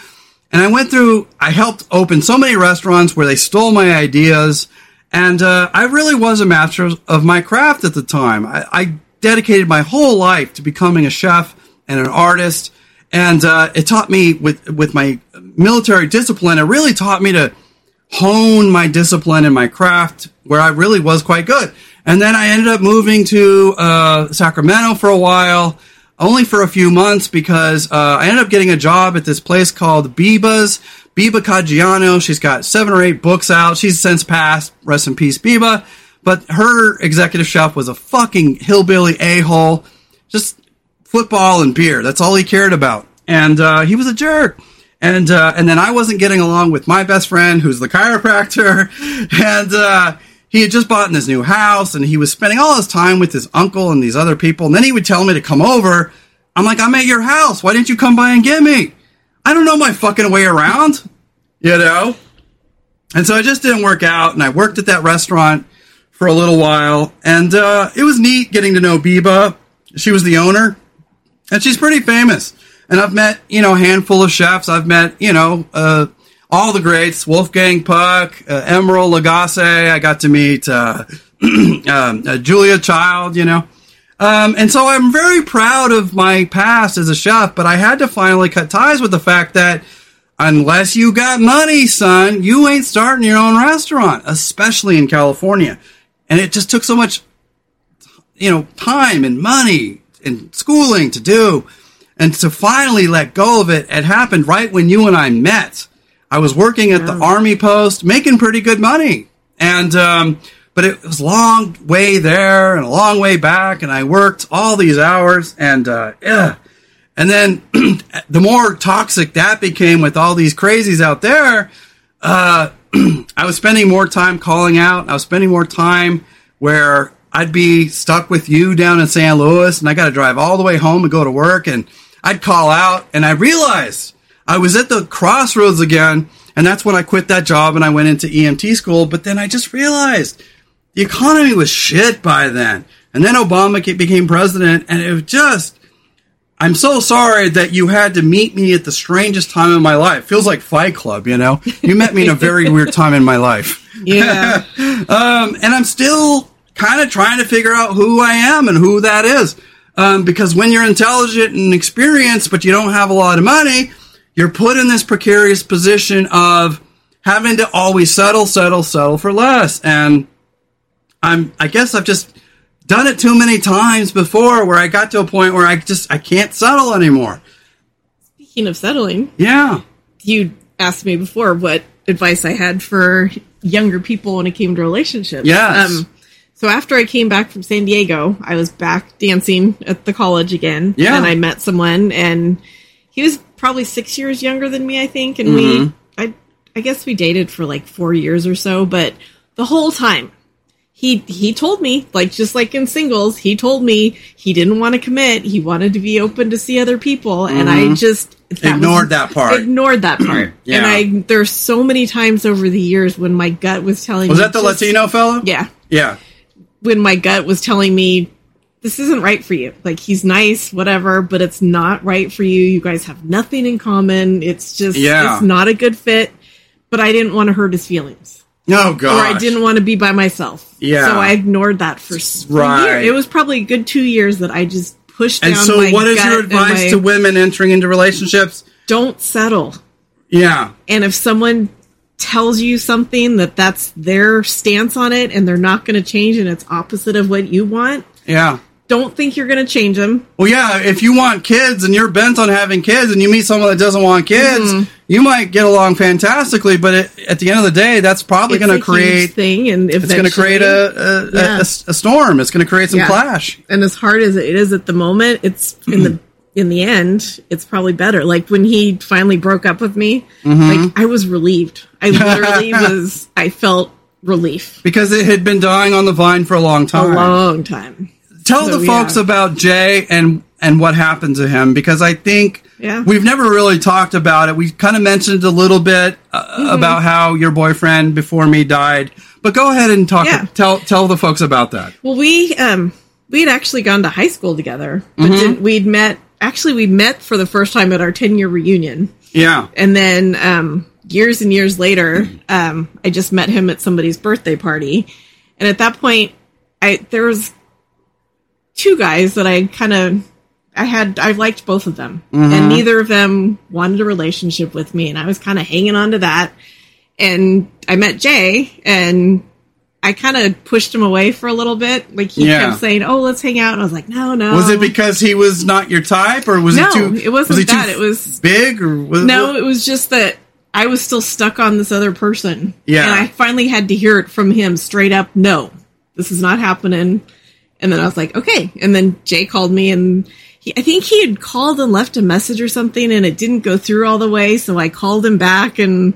And i went through i helped open so many restaurants where they stole my ideas. And uh, i really was a master of my craft at the time. I, I dedicated my whole life to becoming a chef and an artist and uh, it taught me with with my military discipline. It really taught me to hone my discipline and my craft, where I really was quite good. And then I ended up moving to uh, Sacramento for a while, only for a few months because uh, I ended up getting a job at this place called Biba's. Biba Caggiano. She's got seven or eight books out. She's since passed. Rest in peace, Biba. But her executive chef was a fucking hillbilly a hole. Just football and beer. That's all he cared about. And uh, he was a jerk. And uh, and then I wasn't getting along with my best friend, who's the chiropractor, and uh, he had just bought in this new house, and he was spending all his time with his uncle and these other people. And then he would tell me to come over. I'm like, I'm at your house. Why didn't you come by and get me? I don't know my fucking way around, you know. And so it just didn't work out. And I worked at that restaurant for a little while, and uh, it was neat getting to know Biba. She was the owner, and she's pretty famous. and I've met you know a handful of chefs. I've met you know uh, all the greats: Wolfgang Puck, uh, Emeril Lagasse. I got to meet uh, um, Julia Child. You know. Um, and so I'm very proud of my past as a chef, but I had to finally cut ties with the fact that unless you got money, son, you ain't starting your own restaurant, especially in California. And it just took so much, you know, time and money and schooling to do. And to finally let go of it, it happened right when you and I met. I was working at the army post, making pretty good money. And, um, but it was a long way there and a long way back. And I worked all these hours and, uh, yeah. And then the more toxic that became with all these crazies out there, uh, I was spending more time calling out. I was spending more time where I'd be stuck with you down in San Luis and I got to drive all the way home and go to work. And I'd call out and I realized I was at the crossroads again. And that's when I quit that job and I went into EMT school. But then I just realized the economy was shit by then. And then Obama became president and it was just, I'm so sorry that you had to meet me at the strangest time in my life. Feels like Fight Club, you know? You met me in a very weird time in my life. Yeah. um, and I'm still kind of trying to figure out who I am and who that is. Um, because when you're intelligent and experienced, but you don't have a lot of money, you're put in this precarious position of having to always settle, settle, settle for less. And I'm, I guess I've just done it too many times before where I got to a point where I just, I can't settle anymore. Speaking of settling, Yeah. you asked me before what advice I had for younger people when it came to relationships. Yes. Um, so after I came back from San Diego, I was back dancing at the college again. Yeah. And I met someone and he was probably six years younger than me, I think. And Mm-hmm. we, I, I guess we dated for like four years or so, but the whole time he, he told me, like, just like in singles, he told me he didn't want to commit. He wanted to be open to see other people. And I just, that was- Mm-hmm. Ignored that part. ignored that part. Yeah. And I there's so many times over the years when my gut was telling me Was me that the just- Latino fellow? Yeah. Yeah. When my gut was telling me this isn't right for you. Like he's nice, whatever, but it's not right for you. You guys have nothing in common. It's just Yeah. it's not a good fit. But I didn't want to hurt his feelings. Oh, God. Or I didn't want to be by myself. Yeah. So I ignored that for, Right. It was probably a good two years that I just pushed And down so, what is your advice my- to women entering into relationships? don't settle. Yeah. And if someone tells you something that that's their stance on it and they're not going to change and it's opposite of what you want, Yeah. don't think you're going to change them. Well, yeah, if you want kids and you're bent on having kids and you meet someone that doesn't want kids, Mm-hmm. you might get along fantastically, but it, at the end of the day, that's probably going to create thing, and it's going to create a a, Yeah. a a storm. It's going to create some Yeah. clash. and as hard as it is at the moment, it's in the in the end, it's probably better. Like when he finally broke up with me, Mm-hmm. like I was relieved. I literally was. I felt relief Because it had been dying on the vine for a long time. a long time. Tell So, the folks yeah. about Jay and and what happened to him because I think Yeah. we've never really talked about it. We kind of mentioned a little bit uh, Mm-hmm. about how your boyfriend before me died, but go ahead and talk. Yeah. Tell tell the folks about that. Well, we um we had actually gone to high school together, but Mm-hmm. didn't- we'd met. Actually, we met for the first time at our ten year reunion, Yeah. and then um, years and years later, um, I just met him at somebody's birthday party, and at that point, I there was two guys that I kind of I had I liked both of them, and neither of them wanted a relationship with me, and I was kind of hanging on to that. And I met Jay, and I kind of pushed him away for a little bit. Like he Yeah. kept saying, "Oh, let's hang out," and I was like, "No, no." Was it because he was not your type, or was No, he too? it wasn't was that. It was- big, or was No, it was just that I was still stuck on this other person. Yeah. And I finally had to hear it from him straight up no, this is not happening. And then I was like, okay. And then Jay called me and he, I think he had called and left a message or something and it didn't go through all the way. So I called him back and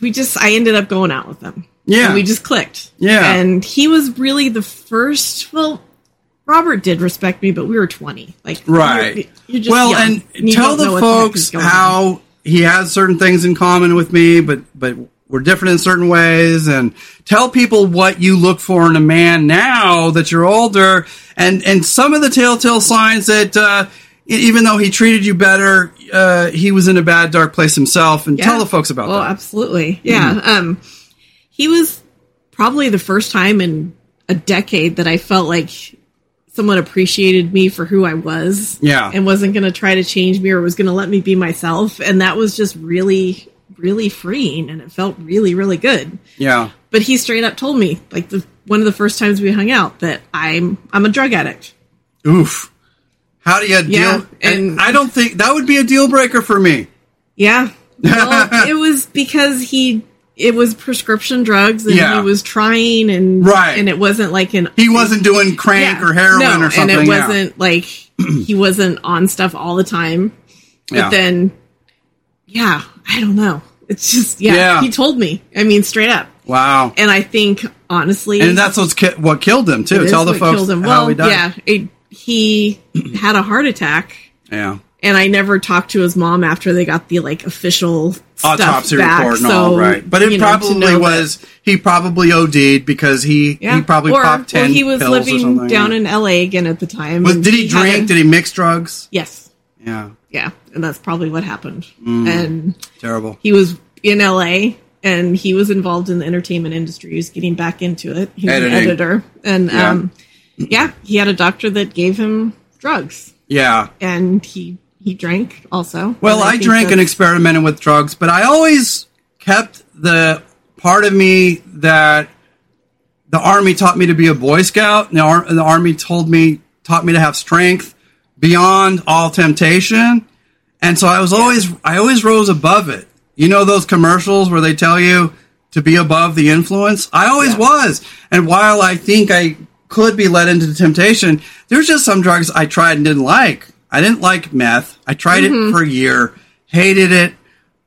we just, I ended up going out with him. Yeah. And we just clicked. Yeah. And he was really the first, well, Robert did respect me, but we were 20. Like, right? You're, you're just well, young, and tell the folks going on. how he has certain things in common with me, but but we're different in certain ways, and tell people what you look for in a man now that you're older, and and some of the telltale signs that. Uh, even though he treated you better, uh, he was in a bad, dark place himself. And Yeah. tell the folks about that. Oh, absolutely. Yeah. Um, he was probably the first time in a decade that I felt like someone appreciated me for who I was. Yeah. And wasn't going to try to change me or was going to let me be myself. And that was just really, really freeing. And it felt really, really good. yeah. But he straight up told me, like the one of the first times we hung out, that I'm I'm a drug addict. Oof. How do you deal? Yeah, and and- I don't think that would be a deal breaker for me. Yeah. Well, it was because he it was prescription drugs and Yeah. he was trying and Right. and it wasn't like an He wasn't doing crank Yeah. or heroin No, or something. And it yeah. wasn't like he wasn't on stuff all the time. But then yeah, I don't know. It's just yeah, he told me. I mean straight up. Wow. And I think honestly And that's what's ki- what killed him too. Tell the folks killed him. how Well, he died. yeah, it, he had a heart attack Yeah. And I never talked to his mom after they got the like official Autopsy back, report and so, all right, but it you know, probably know that- was he probably OD'd because he yeah. he probably or, popped ten Well, he was pills living down in L.A. again at the time. Was, did he had drink? a- did he mix drugs? yes, Yeah, yeah, and that's probably what happened. Mm. And terrible. he was in L.A. and he was involved in the entertainment industry. He was getting back into it. He was Editing. an editor, and Yeah. um, yeah, he had a doctor that gave him drugs, Yeah. and he he drank also. Well, And I, think drank and experimented with drugs, but I always kept the part of me that the army taught me to be a boy scout. And the, ar- the army told me taught me to have strength beyond all temptation, and so I was always I always rose above it. You know those commercials where they tell you to be above the influence? I always Yeah. was. And while I think I could be led into temptation, there's just some drugs I tried and didn't like. I didn't like meth. I tried it for a year, hated it,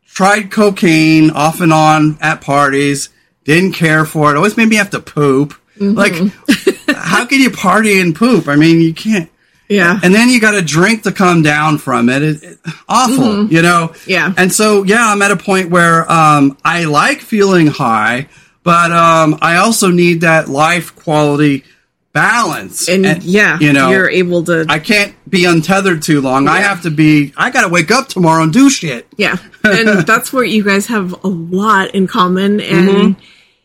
tried cocaine off and on at parties, didn't care for it. Always made me have to poop. Like, how can you party and poop? I mean, you can't. yeah, And then you got to drink to come down from it. it, it awful, you know? Mm-hmm. Yeah. And so, yeah, I'm at a point where um, I like feeling high, but um, I also need that life quality balance. and, yeah, you know, you're able to I can't be untethered too long. I have to be, I got to wake up tomorrow and do shit. Yeah. And that's where you guys have a lot in common. And Mm-hmm.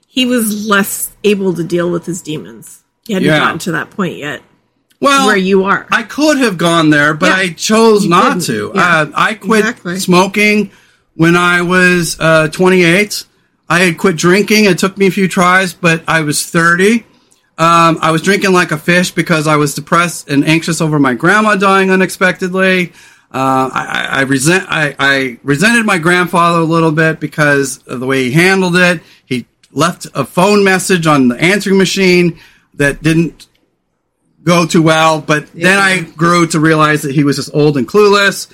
he was less able to deal with his demons. He hadn't Yeah. gotten to that point yet Well, where you are. I could have gone there, but Yeah. I chose You not couldn't. to. Yeah. Uh, I quit Exactly. smoking when I was uh, 28. I had quit drinking. It took me a few tries, but I was 30. Um, I was drinking like a fish because I was depressed and anxious over my grandma dying unexpectedly. Uh, I, I, I resent I, I resented my grandfather a little bit because of the way he handled it. He left a phone message on the answering machine that didn't go too well. But then I grew to realize that he was just old and clueless.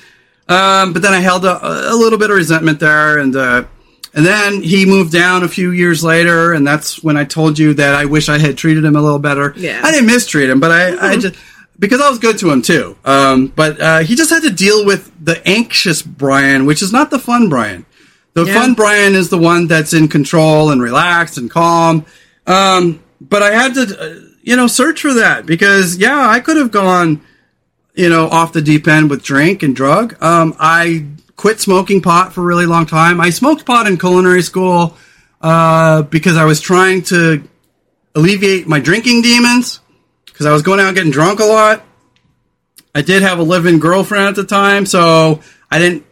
Um, but then I held a, a little bit of resentment there, and uh, and then he moved down a few years later, and that's when I told you that I wish I had treated him a little better. Yeah. I didn't mistreat him, but I, I just because I was good to him too. Um, but uh, he just had to deal with the anxious Brian, which is not the fun Brian. The Yeah. fun Brian is the one that's in control and relaxed and calm. Um, but I had to, uh, you know, search for that because yeah, I could have gone, you know, off the deep end with drink and drug. Um, I quit smoking pot for a really long time. I smoked pot in culinary school uh, because I was trying to alleviate my drinking demons because I was going out getting drunk a lot. I did have a living girlfriend at the time, so I didn't.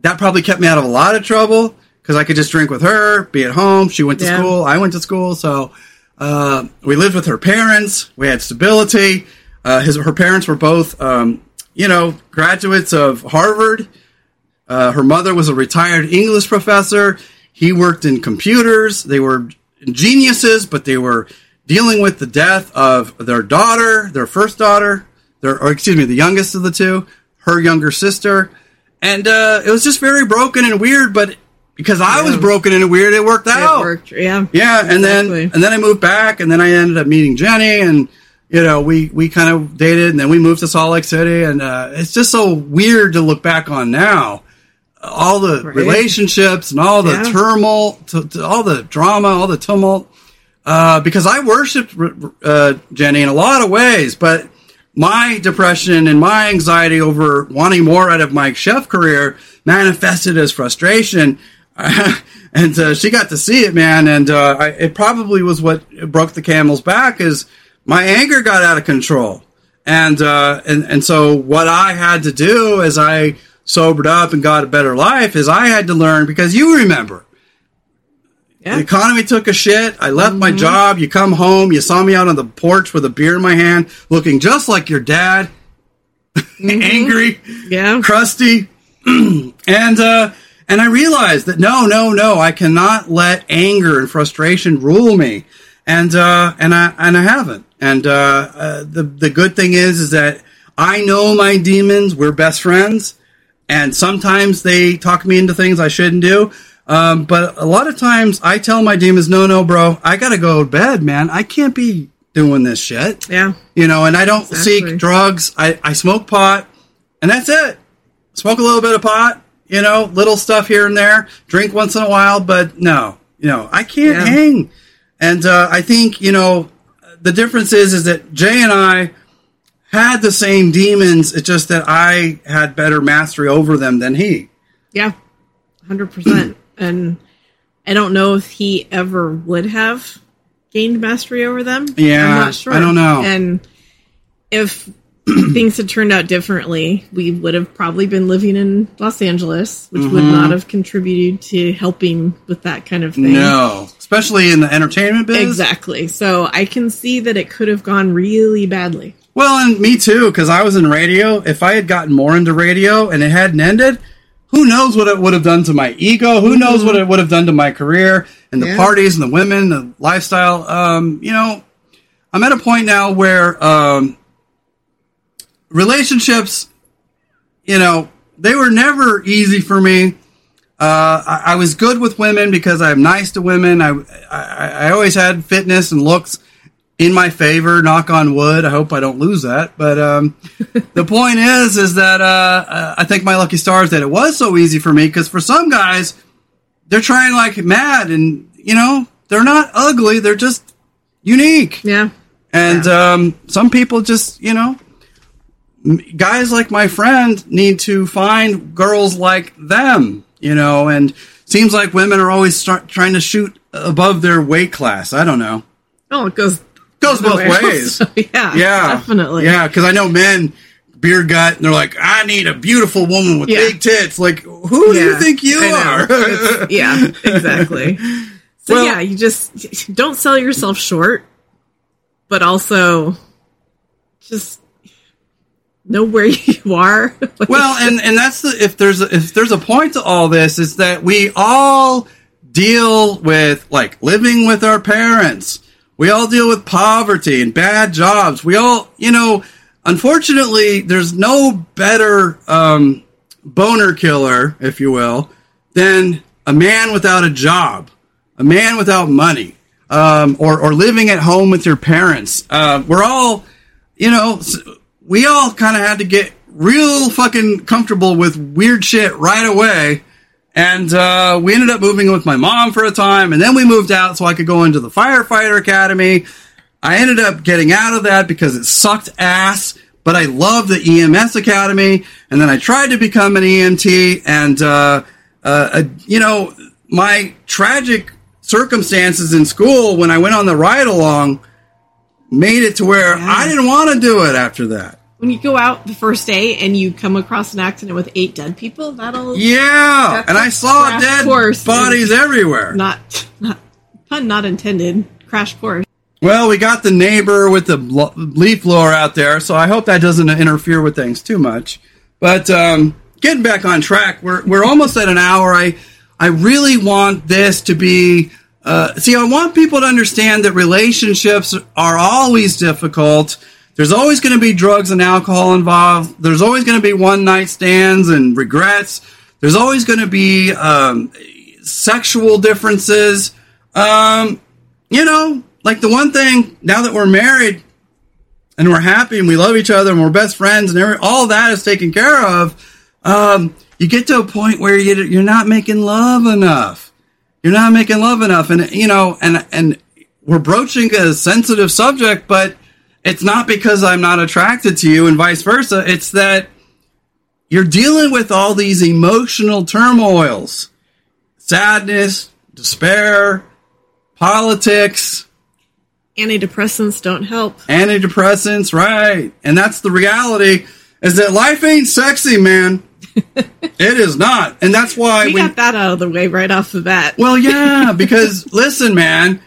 That probably kept me out of a lot of trouble because I could just drink with her, be at home. She went to Yeah. school, I went to school, so uh, we lived with her parents. We had stability. Uh, his her parents were both, um, you know, graduates of Harvard. Uh, her mother was a retired English professor. He worked in computers. They were geniuses, but they were dealing with the death of their daughter, their first daughter, their, or excuse me, the youngest of the two, her younger sister. And uh, it was just very broken and weird, but because I was broken and weird, it worked it out. worked. Yeah. Yeah, and then and then I moved back, and then I ended up meeting Jenny, and you know we we kind of dated, and then we moved to Salt Lake City, and uh, it's just so weird to look back on now. All the Right. relationships and all the Yeah. turmoil, to, to all the drama, all the tumult. Uh, because I worshipped uh, Jenny in a lot of ways, but my depression and my anxiety over wanting more out of my chef career manifested as frustration. and uh, she got to see it, man. And uh, I, it probably was what broke the camel's back is my anger got out of control. And, uh, and, and so what I had to do is I sobered up and got a better life is I had to learn because you remember Yeah. the economy took a shit. I left my job. You come home. You saw me out on the porch with a beer in my hand, looking just like your dad, angry, Yeah. crusty, and uh, and I realized that no, no, no, I cannot let anger and frustration rule me, and uh, and I and I haven't. And uh, uh, the the good thing is is that I know my demons. We're best friends, and sometimes they talk me into things I shouldn't do. Um, but a lot of times I tell my demons, no, no, bro, I gotta go to bed, man. I can't be doing this shit Yeah. you know, and I don't Exactly. seek drugs. I, I smoke pot, and that's it. Smoke a little bit of pot, you know, little stuff here and there. Drink once in a while, but no, you know, I can't Yeah. hang. And uh, I think you know, the difference is is that Jay and I had the same demons. It's just that I had better mastery over them than he. Yeah. 100%. and I don't know if he ever would have gained mastery over them. Yeah, I'm not sure. I don't know. And if things had turned out differently, we would have probably been living in Los Angeles, which would Mm-hmm. not have contributed to helping with that kind of thing. No, especially in the entertainment biz. Exactly. So I can see that it could have gone really badly. Well, and me too, because I was in radio. If I had gotten more into radio and it hadn't ended, who knows what it would have done to my ego? Who knows what it would have done to my career and the Yeah. parties and the women, the lifestyle? Um, you know, I'm at a point now where um, relationships, you know, they were never easy for me. Uh, I, I was good with women because I'm nice to women. I, I I always had fitness and looks in my favor. Knock on wood. I hope I don't lose that. But um, the point is, is that uh, uh, I think my lucky stars that it was so easy for me because for some guys, they're trying like mad, and you know they're not ugly. They're just unique. Yeah. And um, some people just, you know, guys like my friend need to find girls like them, you know, and seems like women are always start trying to shoot above their weight class. I don't know. Oh, it goes Goes both ways. So, yeah. Yeah. Definitely. Yeah, because I know men beer gut and they're like, I need a beautiful woman with Yeah. big tits. Like, who do you think you are? Yeah, exactly. So Well- yeah, you just don't sell yourself short, but also just know where you are. Like, well, and and that's the if there's a, if there's a point to all this is that we all deal with like living with our parents. We all deal with poverty and bad jobs. We all, you know, unfortunately, there's no better um, boner killer, if you will, than a man without a job, a man without money, um, or or living at home with your parents. Uh, we're all, you know, we all kind of had to get real fucking comfortable with weird shit right away. And uh, we ended up moving with my mom for a time, and then we moved out so I could go into the firefighter academy. I ended up getting out of that because it sucked ass, but I loved the EMS academy. And then I tried to become an EMT, and uh, uh, uh, you know, my tragic circumstances in school when I went on the ride along made it to where I didn't want to do it after that. When you go out the first day and you come across an accident with eight dead people, that'll Yeah, and I saw dead course. bodies everywhere. not not pun not intended crash course. Well, we got the neighbor with the leaf blower out there, so I hope that doesn't interfere with things too much. But um, getting back on track, we're we're almost at an hour. I I really want this to be. Uh, see, I want people to understand that relationships are always difficult. There's always going to be drugs and alcohol involved. There's always going to be one night stands and regrets. There's always going to be um, sexual differences. Um, you know, like the one thing now that we're married and we're happy and we love each other and we're best friends and every, all that is taken care of, um, you get to a point where you, you're not making love enough. You're not making love enough, and you know, and and we're broaching a sensitive subject, but it's not because I'm not attracted to you and vice versa. It's that you're dealing with all these emotional turmoils, sadness, despair, politics, Antidepressants don't help. antidepressants, right? And that's the reality is that life ain't sexy, man. it is not. And that's why We when got that out of the way right off the bat. Well, yeah, because listen, man,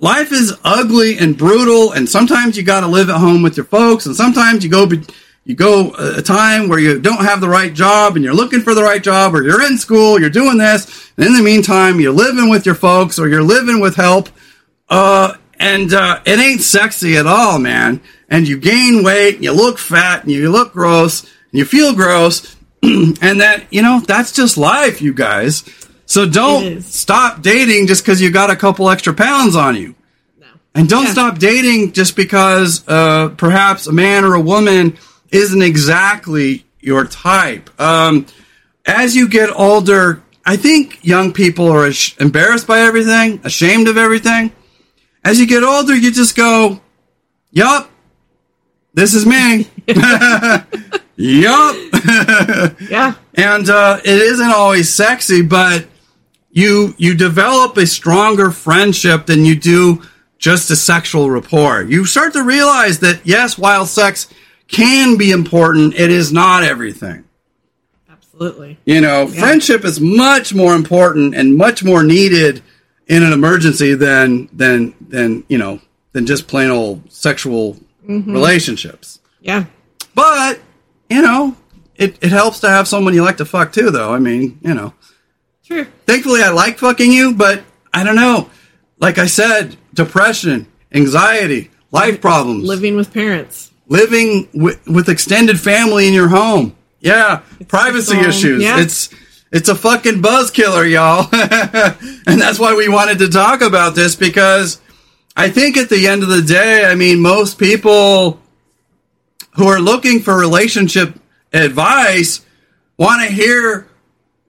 life is ugly and brutal, and sometimes you got to live at home with your folks, and sometimes you go you go a time where you don't have the right job, and you're looking for the right job, or you're in school, you're doing this, and in the meantime, you're living with your folks, or you're living with help, uh, and uh, it ain't sexy at all, man. And you gain weight, and you look fat, and you look gross, and you feel gross, and that you know that's just life, you guys. So don't stop dating just because you got a couple extra pounds on you. No. And don't Yeah. stop dating just because uh, perhaps a man or a woman isn't exactly your type. Um, as you get older, I think young people are embarrassed by everything, ashamed of everything. As you get older, you just go, Yup, this is me. yup. Yeah. and uh, it isn't always sexy, but you you develop a stronger friendship than you do just a sexual rapport. You start to realize that yes, while sex can be important, it is not everything. Absolutely. You know, friendship is much more important and much more needed in an emergency than than than you know than just plain old sexual mm-hmm. relationships. Yeah. But, you know, it, it helps to have someone you like to fuck too, though. I mean, you know. Thankfully, I like fucking you, but I don't know. Like I said, depression, anxiety, life problems, Living with parents. living with, with extended family in your home. Yeah, privacy um, issues. yeah. It's it's a fucking buzz killer, y'all. and that's why we wanted to talk about this because I think at the end of the day, I mean, most people who are looking for relationship advice want to hear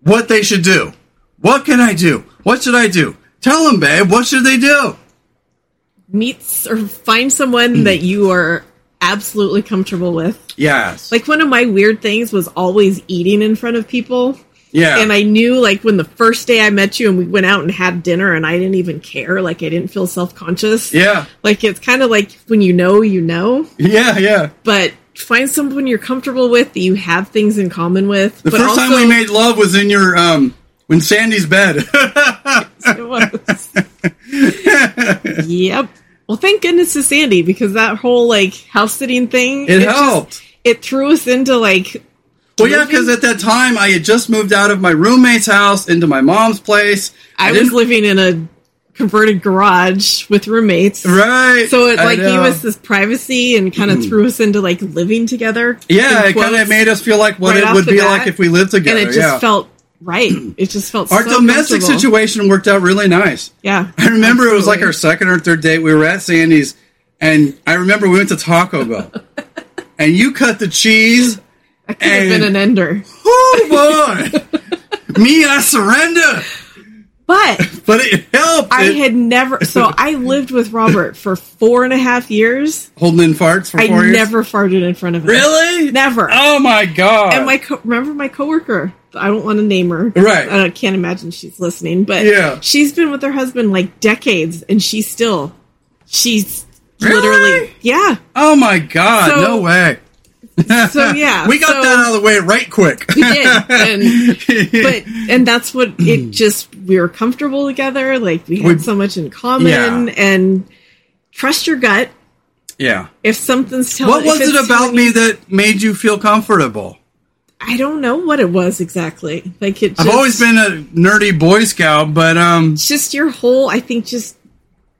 what they should do. What can I do? What should I do? Tell them, babe, what should they do? Meet or find someone that you are absolutely comfortable with. Yes. Like one of my weird things was always eating in front of people. yeah. And I knew like when the first day I met you and we went out and had dinner and I didn't even care, like I didn't feel self conscious. yeah. Like it's kind of like when you know, you know, Yeah, yeah. but find someone you're comfortable with that you have things in common with. The but first time also- we made love was in your um when Sandy's bed. it was. yep. Well, thank goodness to Sandy because that whole like house sitting thing It just- helped. it threw us into like well, yeah, because at that time I had just moved out of my roommate's house into my mom's place. I, was living in a converted garage with roommates. right. So it like gave us this privacy and kind of mm-hmm. threw us into like living together. Yeah, it kind of made us feel like what right it would be like if we lived together. and it just yeah. felt right. It just felt our so domestic situation worked out really nice. Yeah, I remember it was like our second or third date. We were at Sandy's, and I remember we went to Taco Bell, and you cut the cheese. I could have been an ender, Oh boy, me I surrender. but But it helped. I It- had never. So I lived with Robert for four and a half years. holding in farts for I four years. never farted in front of him. really, Never. Oh my god! And my co- remember my coworker. I don't want to name her. Right. I can't imagine she's listening, but Yeah. she's been with her husband like decades, and she's still, she's Really? literally, yeah. oh my god! So- no way. So yeah, we got so- that out of the way right quick. We did, and but and that's what it just we were comfortable together. Like we had We- so much in common, Yeah. and trust your gut. yeah. If something's telling, What was it about me that made you feel comfortable? I don't know what it was exactly. Like it. Just, I've always been a nerdy Boy Scout, but um, It's just your whole. I think just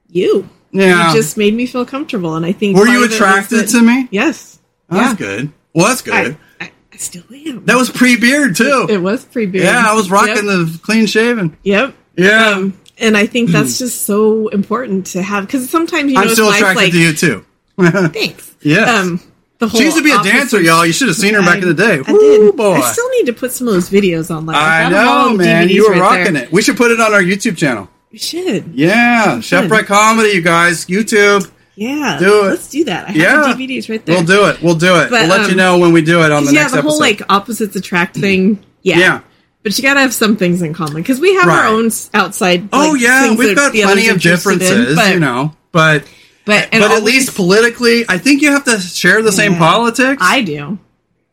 you. Yeah. You just made me feel comfortable, and I think. Were you it attracted that- to me? Yes. that's yeah. good. Well, that's good. I, I, I still am. that was pre-beard too. it was pre beard. yeah, I was rocking Yep. the clean shaven. Yep. Yeah, Um, and I think that's just so important to have because sometimes you know I'm it's still attracted like, to you too. Thanks. Yeah. Um, the whole She used to be a dancer, y'all. You should have seen her back in the day. I Ooh, did. boy. I still need to put some of those videos online. I I've got them all know, man. DVDs You were right rocking there. it. We should put it on our YouTube channel. We should. Yeah, Chef fun. Bright Comedy, you guys. YouTube. Yeah, Do it. Let's do that. I have Yeah. the DVDs right there. We'll do it. We'll do it. But, we'll let you um, know when we do it on the yeah, next the episode. whole like opposites attract thing. Yeah, yeah. But you gotta have some things in common because we have Right. our own outside. Oh yeah, things we've that got plenty of interested in, differences, but, you know. But But but at least politically, I think you have to share the same Yeah. politics. I do.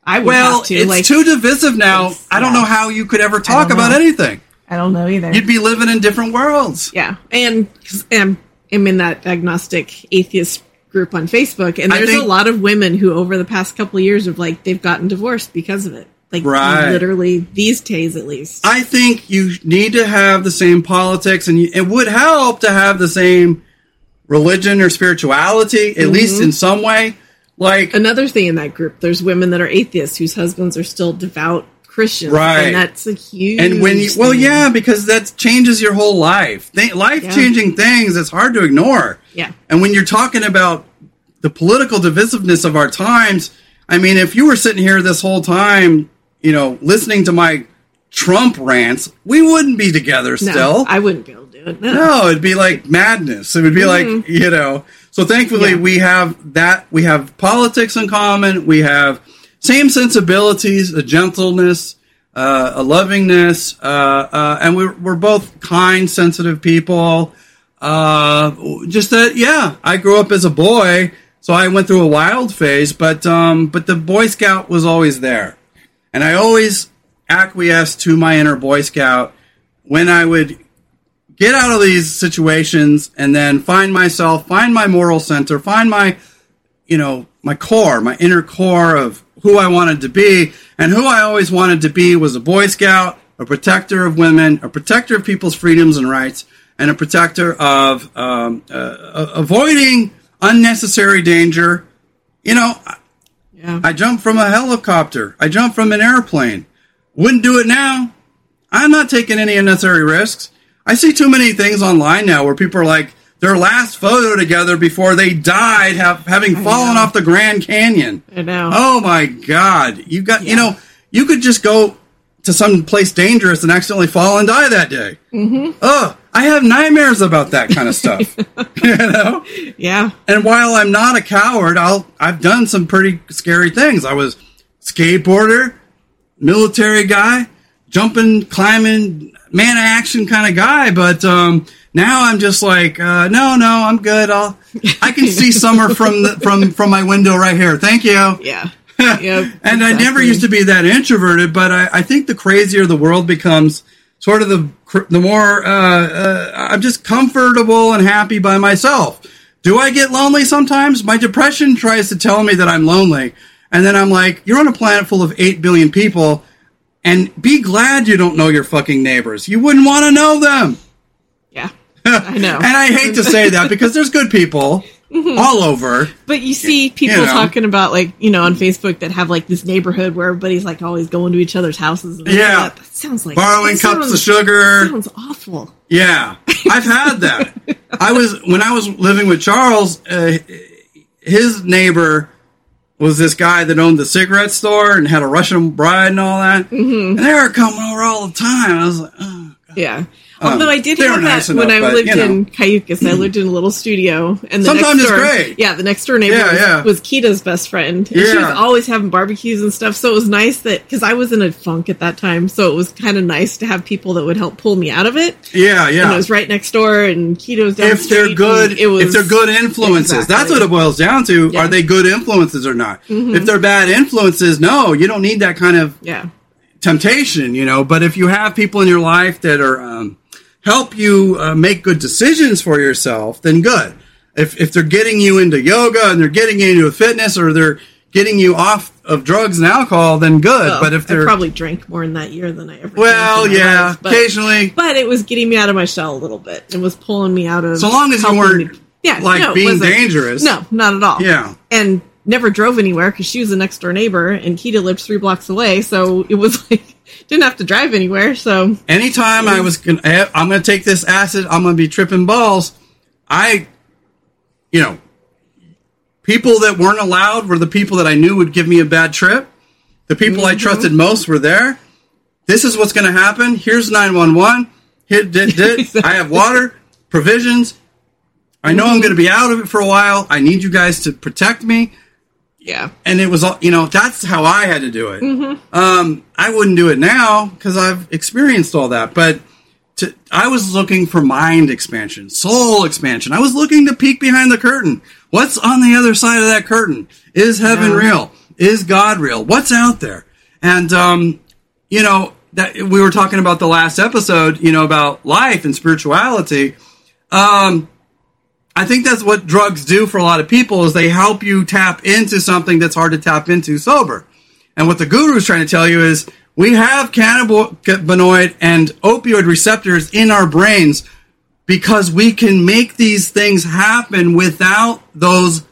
I would well, have to. it's like, too divisive now. I don't yeah. know how you could ever talk about know. anything. I don't know either. You'd be living in different worlds. yeah, and I'm, I'm in that agnostic atheist group on Facebook, and there's think- a lot of women who, over the past couple of years, have like they've gotten divorced because of it. Like Right. literally these days, at least. I think you need to have the same politics, and you, it would help to have the same religion or spirituality, at mm-hmm. least in some way. Like, Another thing in that group, there's women that are atheists whose husbands are still devout Christians, Right. And that's a huge. and when you, well, thing. yeah, because that changes your whole life. Life changing things, it's hard to ignore. yeah, And when you're talking about the political divisiveness of our times, I mean, if you were sitting here this whole time, you know, listening to my Trump rants, we wouldn't be together no, still. I wouldn't be able to do it. No, no, it'd be like madness. It would be like, you know. So thankfully, Yeah. we have that. We have politics in common. We have same sensibilities, a gentleness, uh, a lovingness, uh, uh, and we're, we're both kind, sensitive people. Uh, just that, yeah, I grew up as a boy, so I went through a wild phase, but, um, but the Boy Scout was always there. And I always acquiesced to my inner Boy Scout when I would get out of these situations and then find myself, find my moral center, find my, you know, my core, my inner core of who I wanted to be. And who I always wanted to be was a Boy Scout, a protector of women, a protector of people's freedoms and rights, and a protector of um, uh, uh, avoiding unnecessary danger. You know, yeah, I jumped from a helicopter. I jumped from an airplane. Wouldn't do it now. I'm not taking any unnecessary risks. I see too many things online now where people are like their last photo together before they died, have, having fallen know. off the Grand Canyon. I know. Oh my God! You got you know you could just go to some place dangerous and accidentally fall and die that day. Mm-hmm. Oh, I have nightmares about that kind of stuff. you know. yeah, And while I'm not a coward, I'll I've done some pretty scary things. I was skateboarder, military guy, jumping, climbing, man of action kind of guy. But um, now I'm just like, uh, no, no, I'm good. I'll I can see summer from the, from from my window right here. Thank you. yeah, yeah. and I never used to be that introverted, but I, I think the crazier the world becomes, sort of the the more uh, uh, I'm just comfortable and happy by myself. Do I get lonely sometimes? My depression tries to tell me that I'm lonely, and then I'm like, you're on a planet full of eight billion people, and be glad you don't know your fucking neighbors. You wouldn't want to know them. Yeah, I know. And I hate to say that because there's good people all over. But you see people You know. talking about like you know on Facebook that have like this neighborhood where everybody's like always going to each other's houses. And Yeah. that, that sounds like Borrowing cups of sounds- sugar. Sounds awful. Yeah, I've had that. I was when I was living with Charles. Uh, his neighbor was this guy that owned the cigarette store and had a Russian bride and all that. Mm-hmm. And they were coming over all the time. I was like, oh. Yeah. Although I did have nice that when enough, I but, lived you know. in Cayucos. I lived in a little studio, and the Sometimes next it's door, great. Yeah, the next door neighbor Yeah, was, yeah. was Kita's best friend. And she was always having barbecues and stuff. So it was nice that because I was in a funk at that time, so it was kind of nice to have people that would help pull me out of it. yeah, And yeah. it was right next door, and Kita was down the if they're good, It was if they're good influences, that's what it boils down to. Yeah. Mm-hmm. Are they good influences or not? If they're bad influences, no, you don't need that kind of Yeah. Temptation, you know. But if you have people in your life that are um, help you uh, make good decisions for yourself, then good. If if they're getting you into yoga and they're getting you into fitness or they're getting you off of drugs and alcohol, then good. Well, but if they're probably drank more in that year than I ever. well, yeah, life, but- occasionally. but it was getting me out of my shell a little bit. It was pulling me out of. So long as you weren't, me- yeah, like, no, being dangerous. No, not at all. Yeah. and never drove anywhere because she was the next door neighbor, and Kita lived three blocks away, so it was like didn't have to drive anywhere. So Anytime I was gonna, eh, I'm gonna take this acid, I'm gonna be tripping balls. I, you know, people that weren't allowed were the people that I knew would give me a bad trip. The people I trusted most were there. This is what's gonna happen. Here's 911. Here, did, did. I have water, provisions. I know I'm going to be out of it for a while. I need you guys to protect me. Yeah. And it was, all you know, that's how I had to do it. Um, I wouldn't do it now because I've experienced all that. But to, I was looking for mind expansion, soul expansion. I was looking to peek behind the curtain. What's on the other side of that curtain? Is heaven Yeah. real? Is God real? What's out there? And, um, you know, that we were talking about the last episode, you know, about life and spirituality. Um, I think that's what drugs do for a lot of people is they help you tap into something that's hard to tap into sober. And what the guru is trying to tell you is we have cannabinoid and opioid receptors in our brains because we can make these things happen without those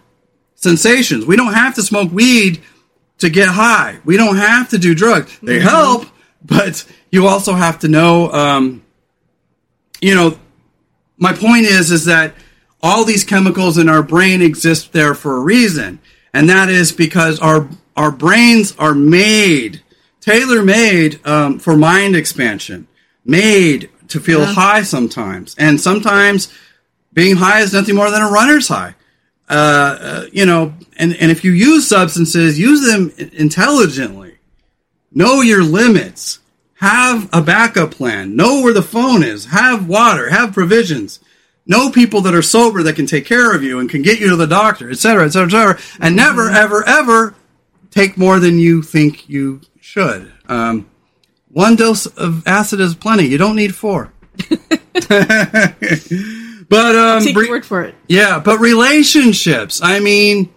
sensations. We don't have to smoke weed to get high. We don't have to do drugs. They help, but you also have to know, um, you know, my point is, is that all these chemicals in our brain exist there for a reason. And that is because our, our brains are made, tailor made, um, for mind expansion, made to feel Yeah. high sometimes. And sometimes being high is nothing more than a runner's high. Uh, uh, you know, and, and if you use substances, use them intelligently. Know your limits. Have a backup plan. Know where the phone is. Have water. Have provisions. Know people that are sober that can take care of you and can get you to the doctor, et cetera, et cetera, et cetera. And never, ever, ever take more than you think you should. Um, one dose of acid is plenty. You don't need four. but um, Take re- word for it. yeah, but relationships. I mean,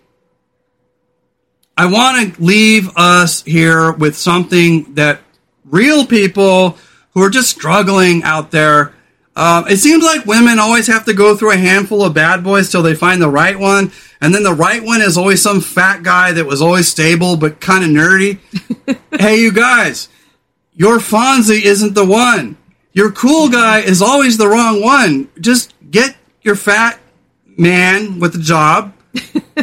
I want to leave us here with something that real people who are just struggling out there. Um, it seems like women always have to go through a handful of bad boys till they find the right one, and then the right one is always some fat guy that was always stable but kind of nerdy. hey, you guys, your Fonzie isn't the one. Your cool guy is always the wrong one. Just get your fat man with a job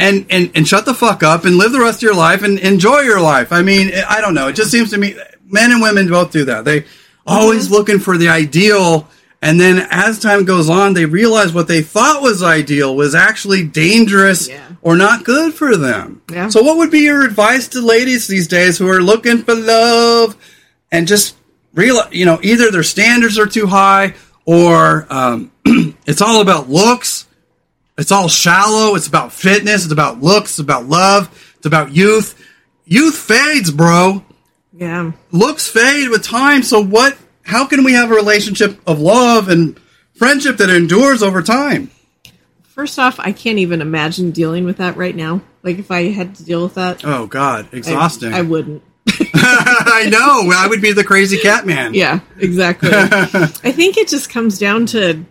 and, and, and shut the fuck up and live the rest of your life and enjoy your life. I mean, I don't know. It just seems to me men and women both do that. They always looking for the ideal. And then as time goes on, they realize what they thought was ideal was actually dangerous Yeah. or not good for them. Yeah. So what would be your advice to ladies these days who are looking for love and just realize, you know, either their standards are too high or um, it's all about looks. It's all shallow. It's about fitness. It's about looks. It's about love. It's about youth. Youth fades, bro. Yeah. Looks fade with time. So what? How can we have a relationship of love and friendship that endures over time? First off, I can't even imagine dealing with that right now. Like if I had to deal with that, Oh God, exhausting. I, wouldn't. I know. I would be the crazy cat man. Yeah, exactly. I think it just comes down to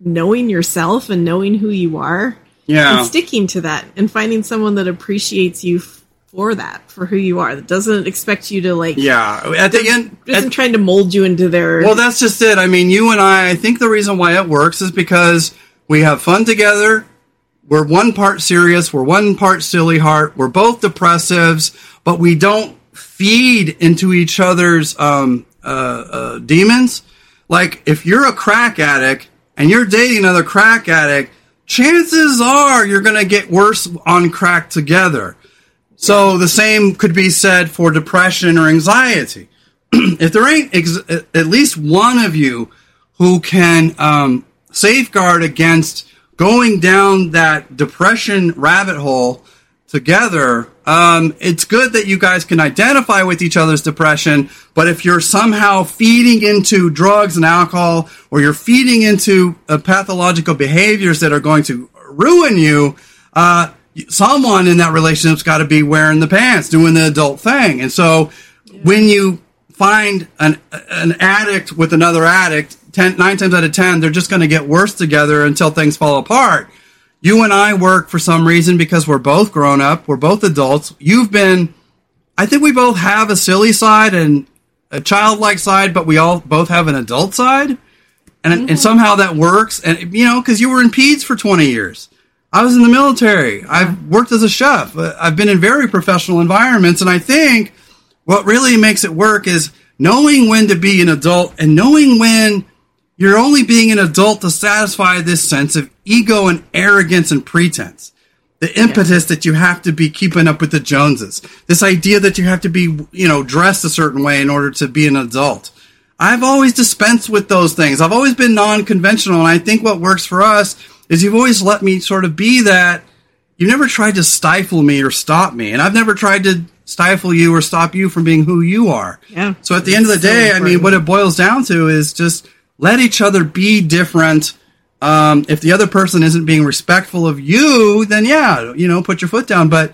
knowing yourself and knowing who you are Yeah. and sticking to that and finding someone that appreciates you for that, for who you are, that doesn't expect you to like, Yeah. At the end, at- isn't trying to mold you into their. Well, that's just it. I mean, you and I, I think the reason why it works is because we have fun together. We're one part serious. We're one part silly heart. We're both depressives, but we don't feed into each other's um, uh, uh, demons. Like, if you're a crack addict and you're dating another crack addict, chances are you're going to get worse on crack together. So the same could be said for depression or anxiety if there ain't ex- at least one of you who can um, safeguard against going down that depression rabbit hole together, um, it's good that you guys can identify with each other's depression. But if you're somehow feeding into drugs and alcohol, or you're feeding into uh, pathological behaviors that are going to ruin you, uh, someone in that relationship's got to be wearing the pants, doing the adult thing. And so when you find an an addict with another addict, ten, nine times out of ten, they're just going to get worse together until things fall apart. You and I work for some reason because we're both grown up, we're both adults. You've been, I think we both have a silly side and a childlike side, but we all both have an adult side, and and mm-hmm. somehow that works. And you know, because you were in peds for twenty years. I was in the military. I've worked as a chef. I've been in very professional environments, and I think what really makes it work is knowing when to be an adult and knowing when you're only being an adult to satisfy this sense of ego and arrogance and pretense. The impetus that you have to be keeping up with the Joneses. This idea that you have to be, you know, dressed a certain way in order to be an adult. I've always dispensed with those things. I've always been non-conventional, and I think what works for us is you've always let me sort of be that. You've never tried to stifle me or stop me, and I've never tried to stifle you or stop you from being who you are. Yeah. So at the end of the so day, I mean, what it boils down to is just let each other be different. Um, if the other person isn't being respectful of you, then yeah, you know, put your foot down. But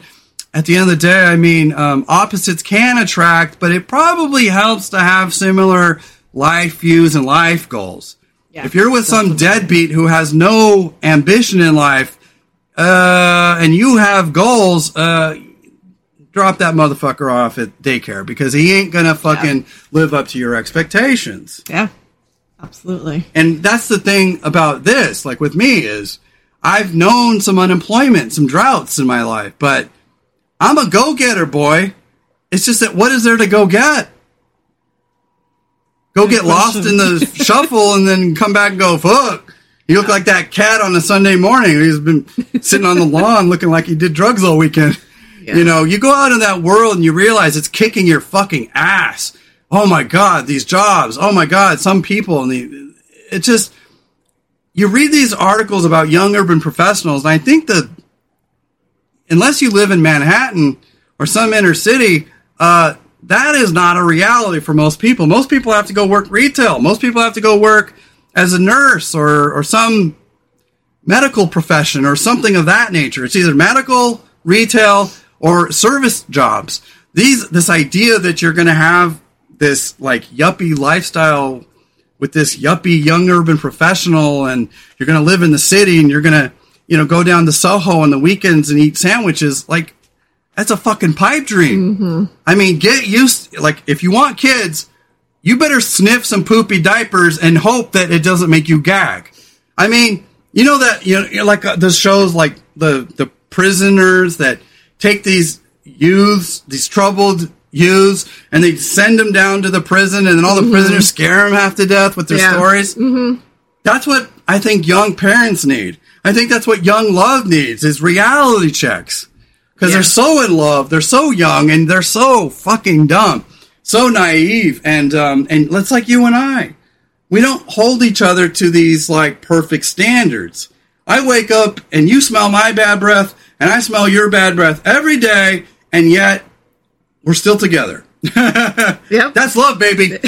at the end of the day, I mean, um, opposites can attract, but it probably helps to have similar life views and life goals. Yeah, if you're with some deadbeat who has no ambition in life, uh, and you have goals, uh, drop that motherfucker off at daycare because he ain't gonna fucking live up to your expectations. Yeah. Absolutely. And that's the thing about this, like with me, is I've known some unemployment, some droughts in my life, but I'm a go getter, boy. It's just that what is there to go get? Go get lost in the shuffle and then come back and go, fuck. You look like that cat on a Sunday morning. He's been sitting on the lawn looking like he did drugs all weekend. Yeah. You know, you go out in that world and you realize it's kicking your fucking ass. Oh my God, these jobs. Oh my God, some people. And the, it just, you read these articles about young urban professionals, and I think that unless you live in Manhattan or some inner city, uh, that is not a reality for most people. Most people have to go work retail. Most people have to go work as a nurse or, or some medical profession or something of that nature. It's either medical, retail, or service jobs. These this idea that you're going to have this like yuppie lifestyle with this yuppie young urban professional and you're going to live in the city and you're going to you know go down to Soho on the weekends and eat sandwiches like that's a fucking pipe dream. I mean, get used like if you want kids, you better sniff some poopy diapers and hope that it doesn't make you gag. I mean, you know that you know like uh, the shows like the the prisoners that take these youths, these troubled youths, and they send them down to the prison, and then all the prisoners scare them half to death with their Yeah. stories. Mm-hmm. That's what I think young parents need. I think that's what young love needs is reality checks because Yeah. they're so in love, they're so young, and they're so fucking dumb, so naive, and um, and let's like you and I, we don't hold each other to these like perfect standards. I wake up and you smell my bad breath, and I smell your bad breath every day, and yet we're still together. Yep. That's love, baby. and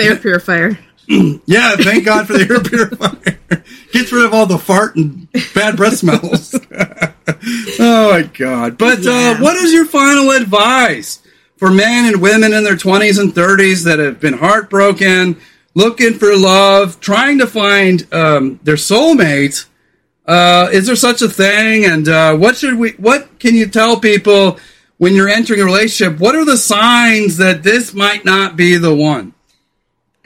the air purifier. Yeah, thank God for the air purifier. Gets rid of all the fart and bad breath smells. oh my God. But uh, what is your final advice for men and women in their 20s and 30s that have been heartbroken, looking for love, trying to find um, their soulmate? Uh, is there such a thing? And uh, what should we? What can you tell people when you're entering a relationship? What are the signs that this might not be the one?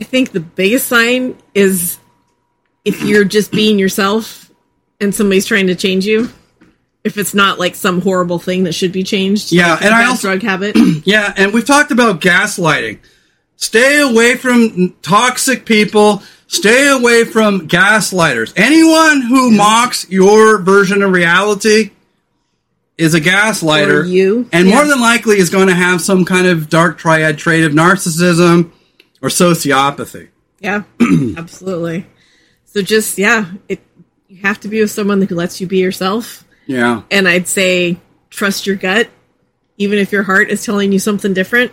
I think the biggest sign is if you're just being yourself and somebody's trying to change you. If it's not like some horrible thing that should be changed. Yeah, like and I also- drug habit. Yeah, and we've talked about gaslighting. Stay away from toxic people. Stay away from gaslighters. Anyone who mocks your version of reality is a gaslighter. Or you. And Yeah. more than likely is going to have some kind of dark triad trait of narcissism or sociopathy. Yeah, absolutely. So just yeah, it you have to be with someone who lets you be yourself. Yeah. And I'd say trust your gut, even if your heart is telling you something different.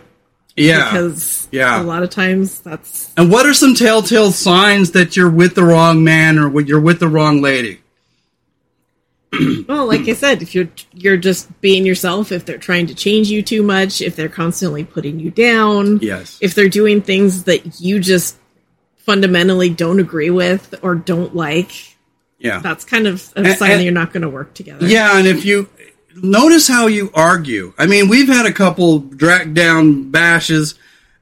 Yeah. Because Yeah. a lot of times that's and what are some telltale signs that you're with the wrong man or you're with the wrong lady? well, like I said, if you're you're just being yourself, if they're trying to change you too much, if they're constantly putting you down, Yes. if they're doing things that you just fundamentally don't agree with or don't like, Yeah. that's kind of a And- sign and- that you're not going to work together. Yeah, and if you notice how you argue, I mean, we've had a couple drag down bashes,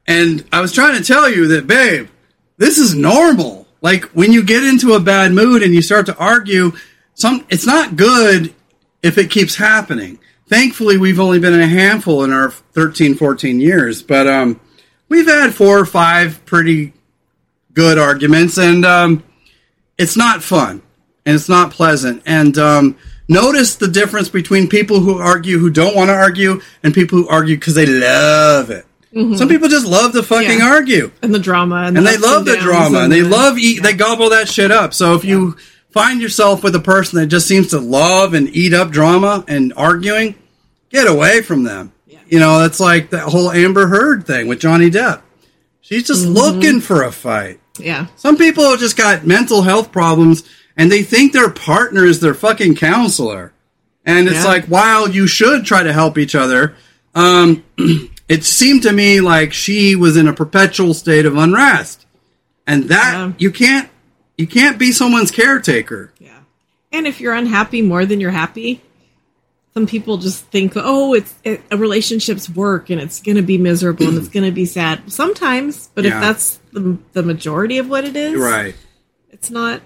and I was trying to tell you that, babe, this is normal. Like when you get into a bad mood and you start to argue, some it's not good if it keeps happening. Thankfully, we've only been in a handful in our 13, 14 years, but um, we've had four or five pretty good arguments, and um, it's not fun. and it's not pleasant. And um, notice the difference between people who argue who don't want to argue and people who argue because they love it. Some people just love to fucking Mm-hmm. Yeah. argue and the drama, and, and the they love the drama and they the- love eat they gobble that shit up so if you find yourself with a person that just seems to love and eat up drama and arguing get away from them Yeah. you know that's like that whole amber heard thing with johnny depp she's just Mm-hmm. looking for a fight yeah, some people have just got mental health problems and they think their partner is their fucking counselor. And it's Yeah. like, while you should try to help each other, um, it seemed to me like she was in a perpetual state of unrest. And that Yeah. you can't you can't be someone's caretaker. yeah. And if you're unhappy more than you're happy, some people just think, oh, it's it, a relationship's work and it's going to be miserable and it's going to be sad sometimes. But Yeah. if that's the the majority of what it is, Right. It's not.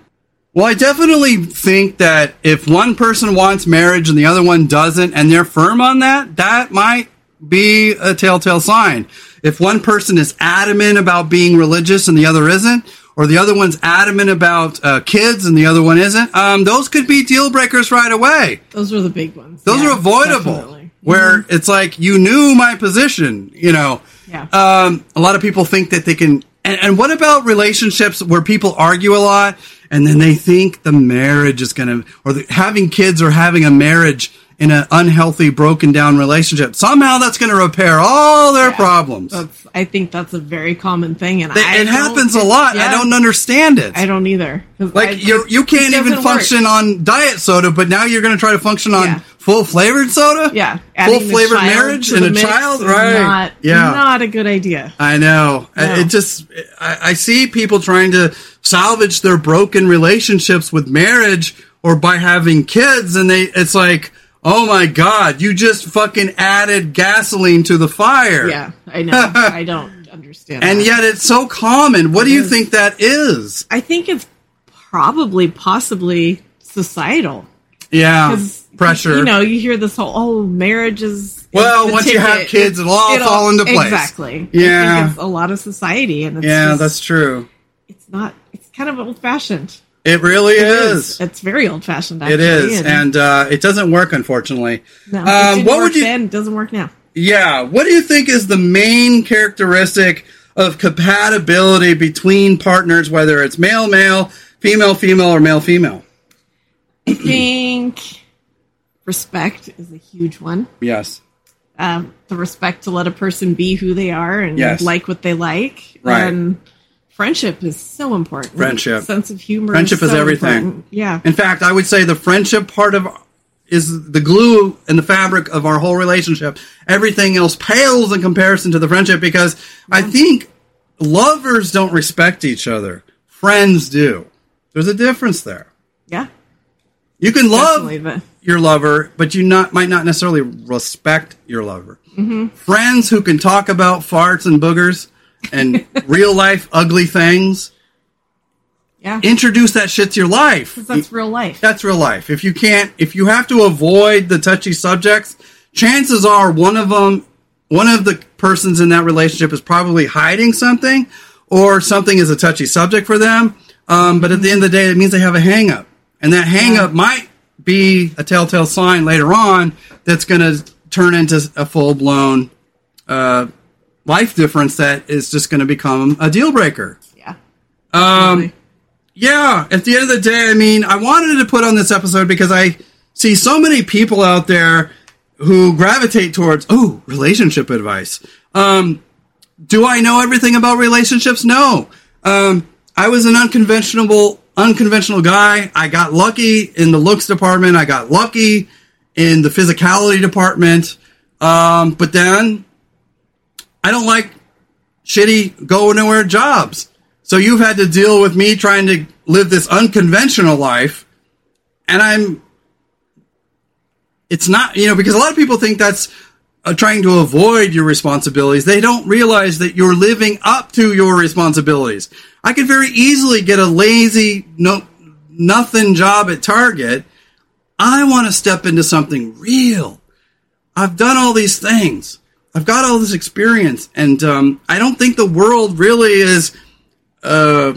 Well, I definitely think that if one person wants marriage and the other one doesn't, and they're firm on that, that might be a telltale sign. If one person is adamant about being religious and the other isn't, or the other one's adamant about uh, kids and the other one isn't, um, those could be deal breakers right away. Those are the big ones. Those Yeah, are avoidable. definitely. Where it's like you knew my position, you know. Yeah. Um, a lot of people think that they can. And, and what about relationships where people argue a lot and then they think the marriage is going to, or the, having kids or having a marriage in an unhealthy, broken down relationship? Somehow that's going to repair all their Yeah. problems. I think that's a very common thing, and it happens a lot. I don't understand it. I don't either. like you, you can't even doesn't work. function on diet soda, but now you're going to try to function on Yeah. full flavored soda. Yeah, full flavored marriage and a child, right? Not, yeah, not a good idea. I know. No. It just, I, I see people trying to salvage their broken relationships with marriage or by having kids, and they, it's like, oh my god, you just fucking added gasoline to the fire. Yeah, I know. I don't understand. And that. yet it's so common. What do you is. think that is? I think it's probably, possibly societal. Yeah. pressure. You know, you hear this whole oh, marriage is. Well, once you have kids, it'll all It'll- fall into place. Exactly. I Yeah. think it's a lot of society, and it's yeah, just- that's true. it's not. It's kind of old fashioned. It really is. It's very old fashioned. It is, and uh, it doesn't work, unfortunately. no, um, what work would you? then. It doesn't work now. Yeah, what do you think is the main characteristic of compatibility between partners, whether it's male male, female female, or male female? I think respect is a huge one. Yes. Um, the respect to let a person be who they are and Yes. like what they like. Right. And friendship is so important. Friendship. sense of humor. Friendship is so everything. important. Yeah. In fact, I would say the friendship part of is the glue and the fabric of our whole relationship. Everything else pales in comparison to the friendship because I think lovers don't respect each other. Friends do. There's a difference there. yeah. You can love. Your lover, but you not might not necessarily respect your lover. Mm-hmm. Friends who can talk about farts and boogers and real life ugly things. yeah. Introduce that shit to your life. that's real life. That's real life. If you can't, if you have to avoid the touchy subjects, chances are one of them, one of the persons in that relationship is probably hiding something, or something is a touchy subject for them. Um, but at the end of the day, it means they have a hang up, and that hang up might be a telltale sign later on that's going to turn into a full blown uh, life difference that is just going to become a deal breaker. yeah. Um, yeah, at the end of the day, I mean, I wanted to put on this episode because I see so many people out there who gravitate towards, oh, relationship advice. Um, do I know everything about relationships? No. Um, I was an unconventional, unconventional guy. I got lucky in the looks department. I got lucky in the physicality department. Um, but then I don't like shitty go nowhere jobs. So you've had to deal with me trying to live this unconventional life. And I'm, it's not, you know, because a lot of people think that's uh, trying to avoid your responsibilities. They don't realize that you're living up to your responsibilities. I could very easily get a lazy, no, nothing job at Target. I want to step into something real. I've done all these things. I've got all this experience, and um, I don't think the world really is uh,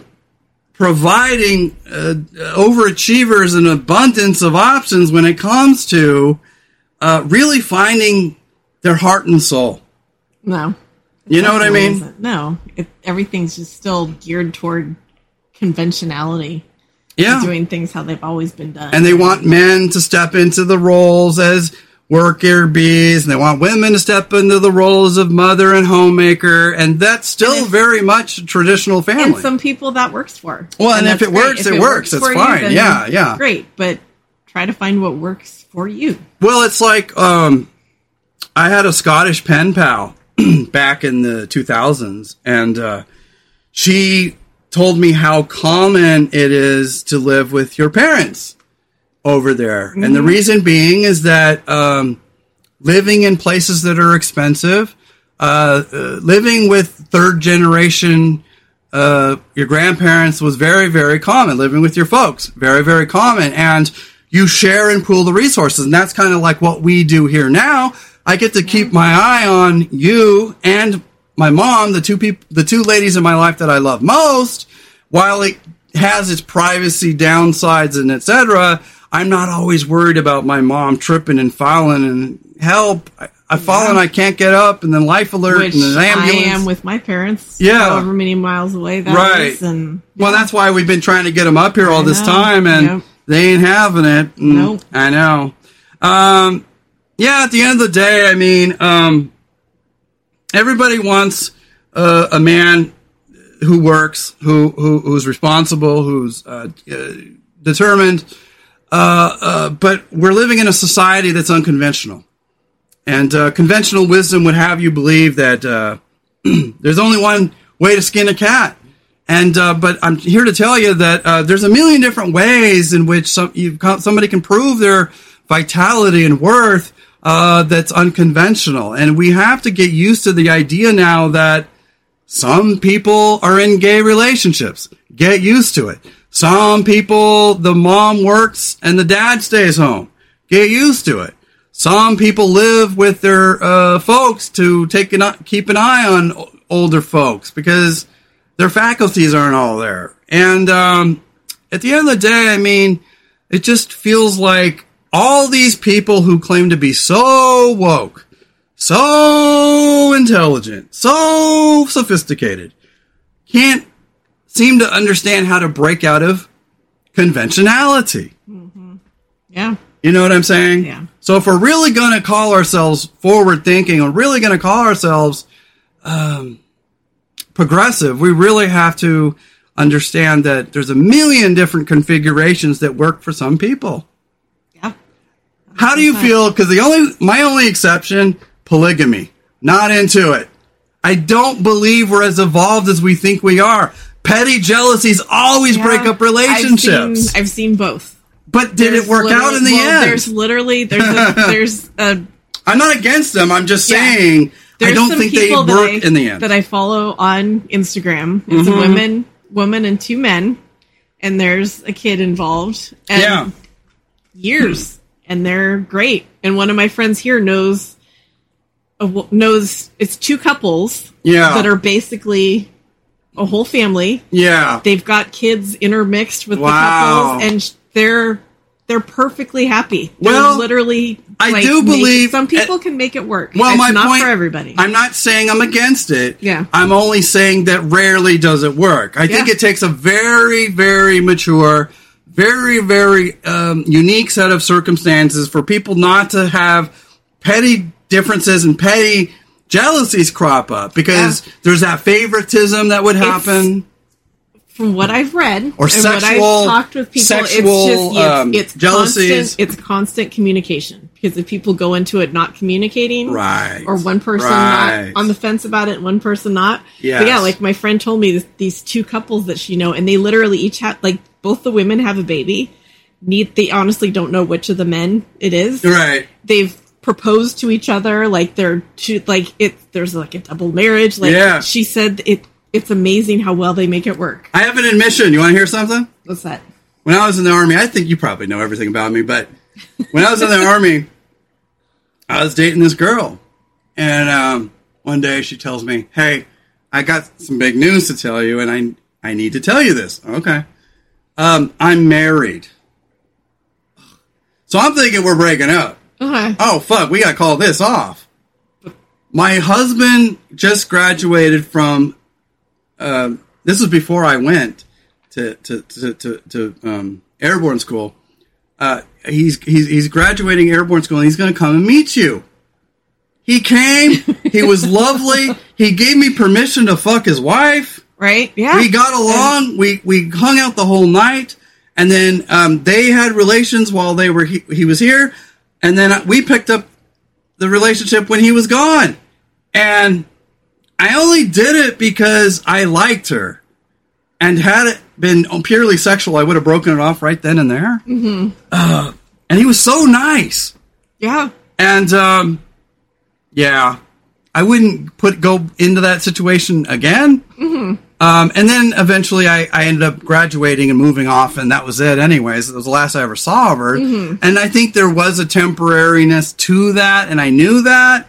providing uh, overachievers an abundance of options when it comes to uh, really finding their heart and soul. No. You know what I mean? isn't. No. It, everything's just still geared toward conventionality. Yeah. Doing things how they've always been done. and they want men to step into the roles as worker bees, and they want women to step into the roles of mother and homemaker, and that's still And if- very much a traditional family. and some people that works for. Well, and if it works, great. it works. It's for you, fine. then Yeah, yeah. Great, but try to find what works for you. well, it's like um, I had a Scottish pen pal back in the 2000s, and uh, she told me how common it is to live with your parents over there. And the reason being is that um, living in places that are expensive, uh, uh, living with third generation, uh, your grandparents was very, very common. Living with your folks, very, very common. And you share and pool the resources. And that's kind of like what we do here now. I get to keep my eye on you and my mom, the two people, the two ladies in my life that I love most, while it has its privacy downsides and etc. I'm not always worried about my mom tripping and falling and help. I, I fall and I can't get up, and then life alert Which and an I am with my parents. Yeah. however many miles away that Right. is, and well, that's why we've been trying to get them up here all I this know. time, and Yep. they ain't having it. And Nope. I know. Um, yeah, at the end of the day, I mean, um, everybody wants uh, a man who works, who, who who's responsible, who's uh, uh, determined. Uh, uh, but we're living in a society that's unconventional, and uh, conventional wisdom would have you believe that uh, there's only one way to skin a cat. And uh, but I'm here to tell you that there's a million different ways in which some somebody can prove their vitality and worth that's unconventional, and we have to get used to the idea now that some people are in gay relationships. Get used to it. Some people, the mom works and the dad stays home. Get used to it. Some people live with their uh, folks to take an, keep an eye on older folks because their faculties aren't all there. And um, at the end of the day, I mean, it just feels like all these people who claim to be so woke, so intelligent, so sophisticated, can't seem to understand how to break out of conventionality. yeah, You know what I'm saying? Yeah. So if we're really going to call ourselves forward thinking, we're really going to call ourselves um, progressive, we really have to understand that there's a million different configurations that work for some people. yeah. How do you feel? Because the only my only exception, polygamy. Not into it. I don't believe we're as evolved as we think we are. Petty jealousies always break up relationships. I've seen, I've seen both. but did There's it work out in the well, end? There's literally there's a, there's a I'm not against them. I'm just Yeah. saying I don't think they work I- in the end. that I follow on Instagram. It's Mhm. a woman, woman, and two men, and there's a kid involved. And yeah. years, and they're great. And one of my friends here knows knows it's two couples Yeah. that are basically a whole family. Yeah. They've got kids intermixed with Wow. the couples, and they're they're perfectly happy. They're Well, literally. I do make- believe- some people can make it work. Well, it's my not point- for everybody. I'm not saying I'm against it. Yeah. I'm only saying that rarely does it work. I think it takes a very, very mature, very, very um, unique set of circumstances for people not to have petty differences and petty jealousies crop up because there's that favoritism that would happen. from what I've read Or and sexual- what I've talked with people, sexual, it's just yeah, um, it's, it's jealousies. constant. It's constant communication because if people go into it not communicating, Right. or one person Right. not on the fence about it, and one person not. But yeah, like my friend told me this, these two couples that she know, and they literally each have like both the women have a baby. Need they honestly don't know which of the men it is. Right. They've proposed to each other like they're two like it. There's like a double marriage. Like Yeah. she said, it. It's amazing how well they make it work. I have an admission. You want to hear something? What's that? when I was in the army, I think you probably know everything about me, but when I was in the army, I was dating this girl, and um, one day she tells me, "Hey, I got some big news to tell you, and I I need to tell you this. Okay. Um, I'm married. So I'm thinking we're breaking up. Okay. Oh, fuck, we got to call this off. My husband just graduated from, um, this was before I went to, to, to, to, to um, airborne school. Uh, he's, he's, he's graduating airborne school and he's going to come and meet you. He came. He was lovely. He gave me permission to fuck his wife. Right? Yeah. We got along. We we hung out the whole night, and then um, they had relations while they were he, he was here, and then we picked up the relationship when he was gone, and I only did it because I liked her, and had it been purely sexual, I would have broken it off right then and there. Mm-hmm. Uh, and he was so nice. yeah. And um, yeah, I wouldn't put go into that situation again. Mm-hmm. Um, and then eventually, I, I ended up graduating and moving off, and that was it. Anyways, it was the last I ever saw of her. Mm-hmm. And I think there was a temporariness to that, and I knew that.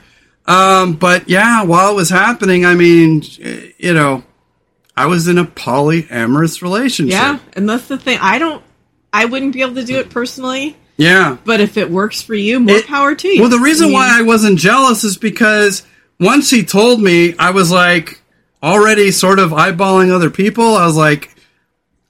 Um, but yeah, while it was happening, I mean, you know, I was in a polyamorous relationship. Yeah. And that's the thing. I don't, I wouldn't be able to do it personally, yeah. but if it works for you, more It- power to you. Well, the reason I mean, why I wasn't jealous is because once he told me, I was like already sort of eyeballing other people. I was like,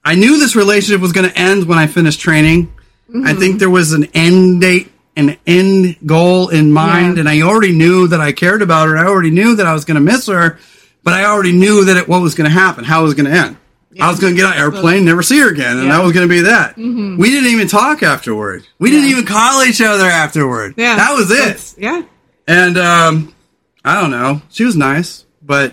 I knew this relationship was going to end when I finished training. I Mm-hmm. think there was an end date, an end goal in mind, Yeah. and I already knew that I cared about her. I already knew that I was going to miss her, but I already knew that it, what was going to happen, how it was going to end. I was going to get on an airplane, never see her again, and Yeah. Mm-hmm. that was going to be that. We didn't even talk afterward. We didn't even call each other afterward. yeah. that was it. That's- Yeah. And um, I don't know. She was nice, but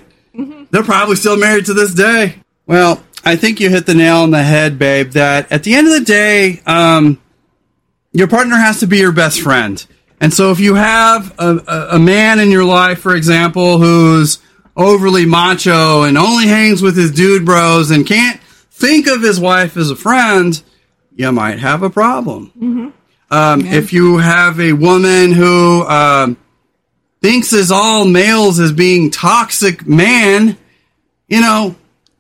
they're probably still married to this day. Well, I think you hit the nail on the head, babe. That at the end of the day, um, your partner has to be your best friend. And so if you have a, a, a man in your life, for example, who's overly macho and only hangs with his dude bros and can't think of his wife as a friend, you might have a problem. Um, If you have a woman who um, thinks as all males as being toxic man, you know,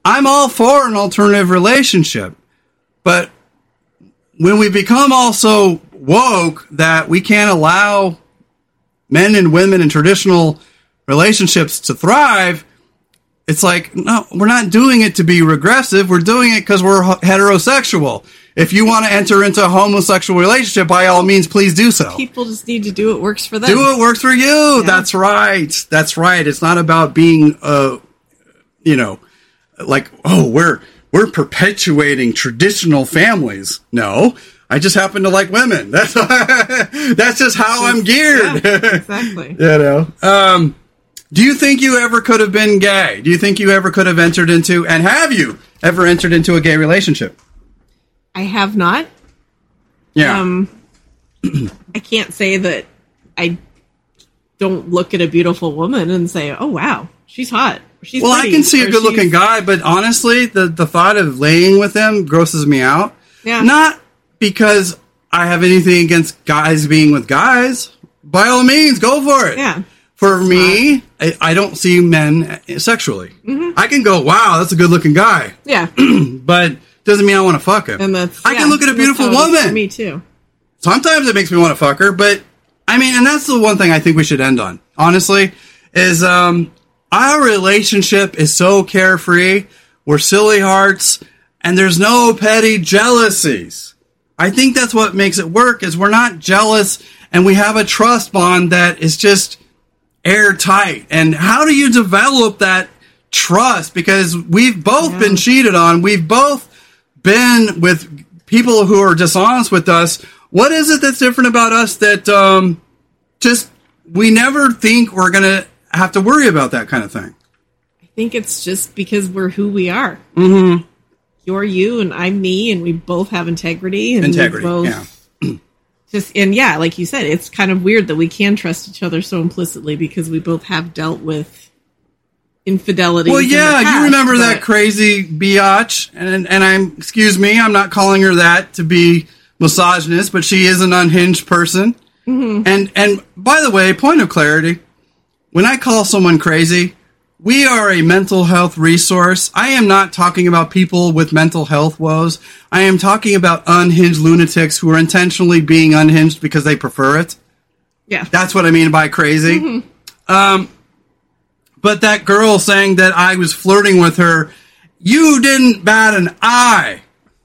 I'm all for an alternative relationship. But when we become also woke that we can't allow men and women in traditional relationships to thrive, it's like, no, we're not doing it to be regressive. We're doing it because we're heterosexual. If you want to enter into a homosexual relationship, by all means, please do so. People just need to do what works for them. Do what works for you. That's right. That's right. It's not about being, uh, you know, like, oh, we're, we're perpetuating traditional families. No, I just happen to like women. That's, that's just how I'm geared. Yeah, exactly. you know, um, do you think you ever could have been gay? Do you think you ever could have entered into, and have you ever entered into a gay relationship? I have not. Yeah. Um, I can't say that I don't look at a beautiful woman and say, "Oh wow, she's hot." She's Well, I can see a good looking guy, but honestly, the, the thought of laying with him grosses me out. Yeah. Not because I have anything against guys being with guys. By all means, go for it. Yeah. For me, I, I don't see men sexually. Mm-hmm. I can go, wow, that's a good looking guy, Yeah, but doesn't mean I want to fuck him. and that's I can look at a beautiful how it is for woman. Me too. Sometimes it makes me want to fuck her, but I mean, and that's the one thing I think we should end on, honestly, is um, our relationship is so carefree. We're silly hearts, and there's no petty jealousies. I think that's what makes it work is we're not jealous and we have a trust bond that is just airtight. And how do you develop that trust? Because we've both Yeah. been cheated on. We've both been with people who are dishonest with us. What is it that's different about us that um, just we never think we're going to have to worry about that kind of thing? I think it's just because we're who we are. Mm-hmm. You're you, and I'm me, and we both have integrity. And Integrity, both yeah. Just and yeah, like you said, it's kind of weird that we can trust each other so implicitly because we both have dealt with infidelity. Well, yeah, you remember that crazy biatch, and and I'm excuse me, I'm not calling her that to be misogynist, but she is an unhinged person. And and by the way, point of clarity, when I call someone crazy, we are a mental health resource. I am not talking about people with mental health woes. I am talking about unhinged lunatics who are intentionally being unhinged because they prefer it. Yeah. That's what I mean by crazy. Um, but that girl saying that I was flirting with her, you didn't bat an eye,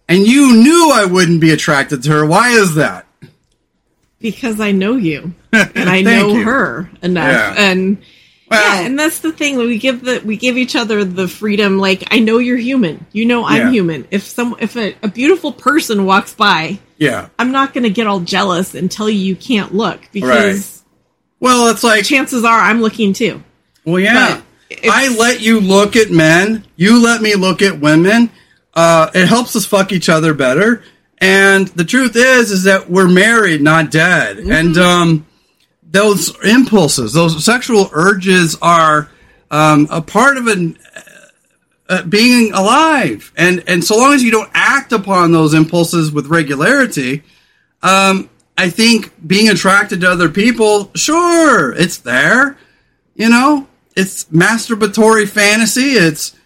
and you knew I wouldn't be attracted to her. Why is that? Because I know you and I know you. her enough. Yeah. And Well- yeah, and that's the thing. We give the we give each other the freedom. Like I know you're human. You know I'm Yeah. human. If some if a, a beautiful person walks by, Yeah. I'm not going to get all jealous and tell you you can't look because Well, it's like, chances are I'm looking too. well, yeah. I let you look at men. You let me look at women. Uh, it helps us fuck each other better. And the truth is, is that we're married, not dead. Mm-hmm. And um, those impulses, those sexual urges, are um, a part of an uh, being alive. And and so long as you don't act upon those impulses with regularity, um, I think being attracted to other people, sure, it's there. You know, it's masturbatory fantasy. It's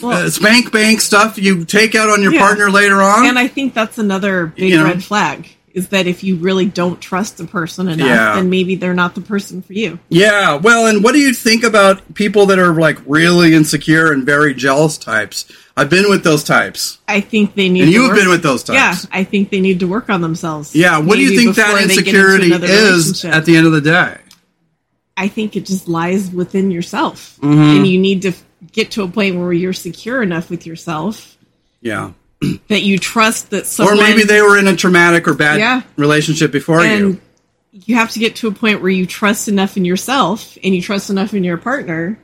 Well- uh, spank bank stuff you take out on your Yeah. partner later on. And I think that's another big You know. red flag is that if you really don't trust the person enough, Yeah. then maybe they're not the person for you. Yeah, well, and what do you think about people that are like really insecure and very jealous types? I've been with those types. I think they need. And to you've work- been with those types. Yeah, I think they need to work on themselves. Yeah, what do you think that before they get into insecurity is at the end of the day? I think it just lies within yourself, Mm-hmm. and you need to get to a point where you're secure enough with yourself Yeah. that you trust that someone, Or maybe they were in a traumatic or bad Yeah. relationship before and you. you have to get to a point where you trust enough in yourself and you trust enough in your partner,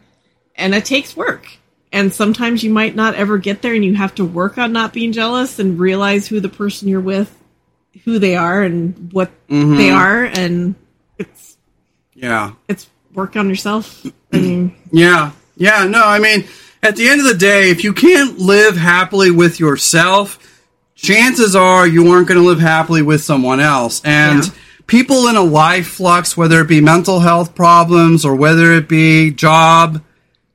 and it takes work. And sometimes you might not ever get there, and you have to work on not being jealous and realize who the person you're with, who they are, and what Mm-hmm. they are, and it's Yeah. it's work on yourself. I mean, Yeah. Yeah. No, I mean, at the end of the day, if you can't live happily with yourself, chances are you aren't going to live happily with someone else. And Yeah. people in a life flux, whether it be mental health problems or whether it be job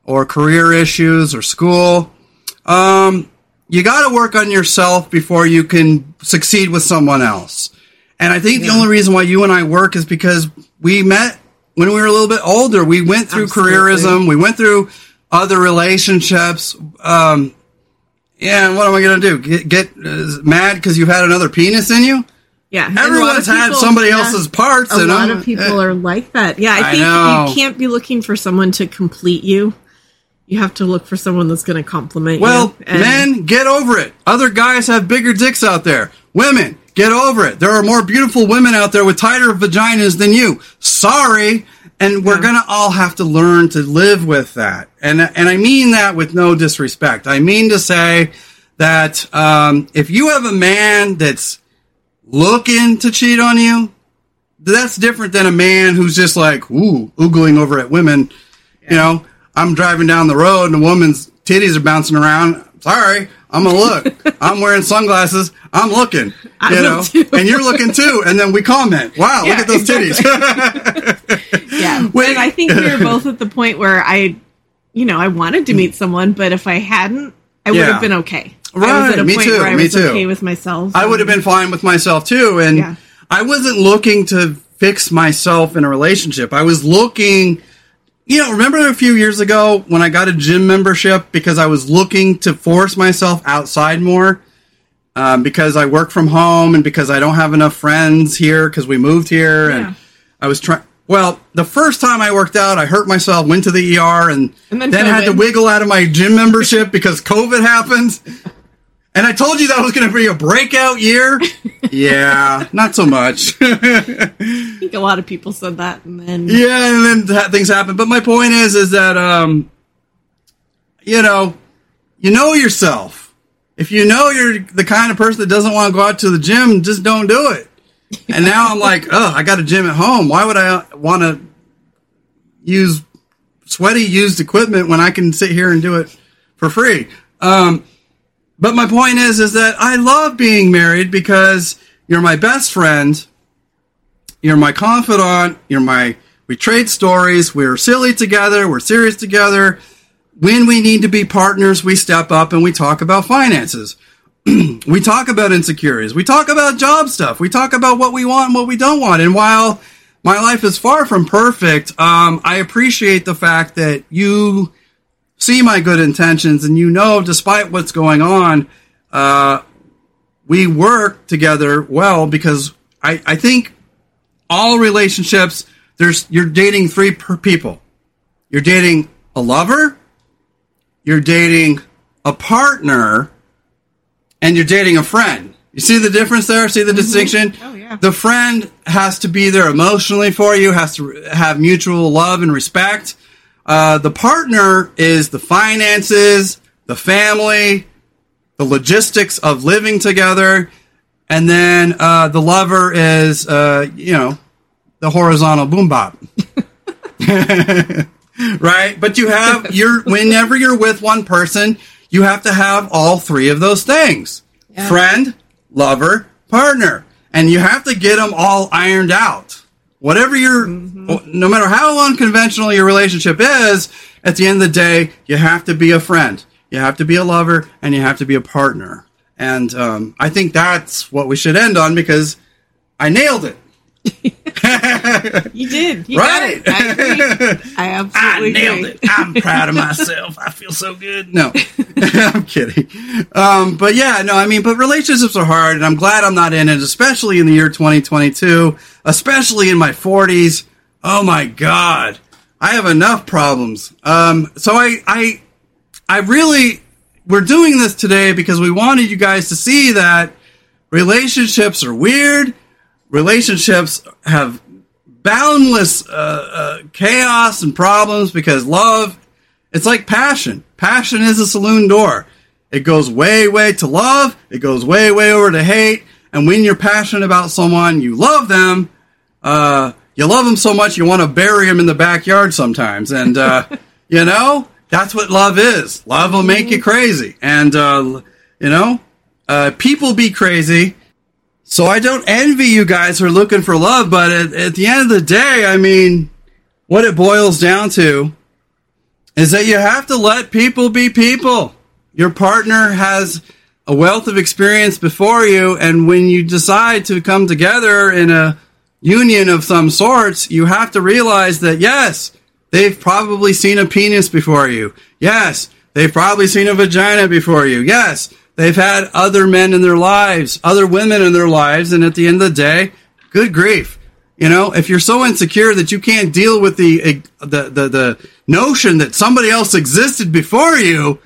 or career issues or school, um, you got to work on yourself before you can succeed with someone else. And I think the only reason why you and I work is because we met when we were a little bit older. We went through Absolutely. careerism. We went through other relationships. Um, yeah, and what am I going to do? Get, get uh, mad because you've had another penis in you? yeah, and Everyone's had people- somebody yeah. else's parts. a in lot them. of people Eh, are like that. Yeah, I I think know. you can't be looking for someone to complete you. You have to look for someone that's going to compliment Well, you. And- men, get over it. Other guys have bigger dicks out there. Women, get over it. There are more beautiful women out there with tighter vaginas than you. Sorry. And we're Yeah. going to all have to learn to live with that. And, and I mean that with no disrespect. I mean to say that um, if you have a man that's looking to cheat on you, that's different than a man who's just like, ooh, oogling over at women. You know, I'm driving down the road and a woman's titties are bouncing around. Sorry, I'm gonna look. I'm wearing sunglasses. I'm looking. I You know, and you're looking too. And then we comment, "Wow, Yeah, look at those titties." yeah, Wait. and I think we were both at the point where I, you know, I wanted to meet mm. someone, but if I hadn't, I would Yeah. have been okay. I Right, was at a me point too, where I me was too. okay with myself. I would have been fine with myself too. And Yeah. I wasn't looking to fix myself in a relationship. I was looking, you know, remember a few years ago when I got a gym membership because I was looking to force myself outside more um, because I work from home and because I don't have enough friends here because we moved here Yeah. and I was trying. Well, the first time I worked out, I hurt myself, went to the ER, and, And then then had to wiggle out of my gym membership because COVID happened. And I told you that was going to be a breakout year. yeah, not so much. I think a lot of people said that, and then yeah, and then things happen. But my point is, is that um, you know, you know yourself. If you know you're the kind of person that doesn't want to go out to the gym, just don't do it. And now I'm like, oh, I got a gym at home. Why would I want to use sweaty used equipment when I can sit here and do it for free? Um, but my point is, is that I love being married because you're my best friend. You're my confidant. You're my. We trade stories. We're silly together. We're serious together. when we need to be partners, we step up and we talk about finances. we talk about insecurities. We talk about job stuff. We talk about what we want and what we don't want. And while my life is far from perfect, um, I appreciate the fact that you see my good intentions and you know, despite what's going on, uh, we work together well because I, I think all relationships, there's you're dating three per people. You're dating a lover, you're dating a partner, and you're dating a friend. You see the difference there? See the mm-hmm. distinction? Oh, yeah. The friend has to be there emotionally for you, has to have mutual love and respect. Uh, the partner is the finances, the family, the logistics of living together. And then uh, the lover is, uh, you know, the horizontal boom bop. right? But you have you're whenever you're with one person, you have to have all three of those things: yeah. friend, lover, partner, and you have to get them all ironed out. Whatever your, mm-hmm. no matter how unconventional your relationship is, at the end of the day, you have to be a friend, you have to be a lover, and you have to be a partner. And um, I think that's what we should end on because I nailed it. you did. You right. I, I, absolutely I nailed agree. it. I'm proud of myself. I feel so good. No, I'm kidding. Um, but yeah, no, I mean, but relationships are hard, and I'm glad I'm not in it, especially in the year 2022, especially in my 40s. Oh my God. I have enough problems. Um, so I, I, I really, we're doing this today because we wanted you guys to see that relationships are weird relationships have boundless uh, uh, chaos and problems because love it's like passion. Passion is a saloon door. It goes way way to love. It goes way way over to hate. And when you're passionate about someone you love them. Uh, you love them so much you want to bury them in the backyard sometimes. And uh, you know that's what love is. Love will make you crazy. And uh, you know uh, people be crazy so I don't envy you guys who are looking for love, but at, at, the end of the day, I mean, what it boils down to is that you have to let people be people. Your partner has a wealth of experience before you, and when you decide to come together in a union of some sorts, you have to realize that yes, they've probably seen a penis before you. Yes, they've probably seen a vagina before you. Yes, They've had other men in their lives, other women in their lives, and at the end of the day, good grief. You know, if you're so insecure that you can't deal with the the the, the notion that somebody else existed before you,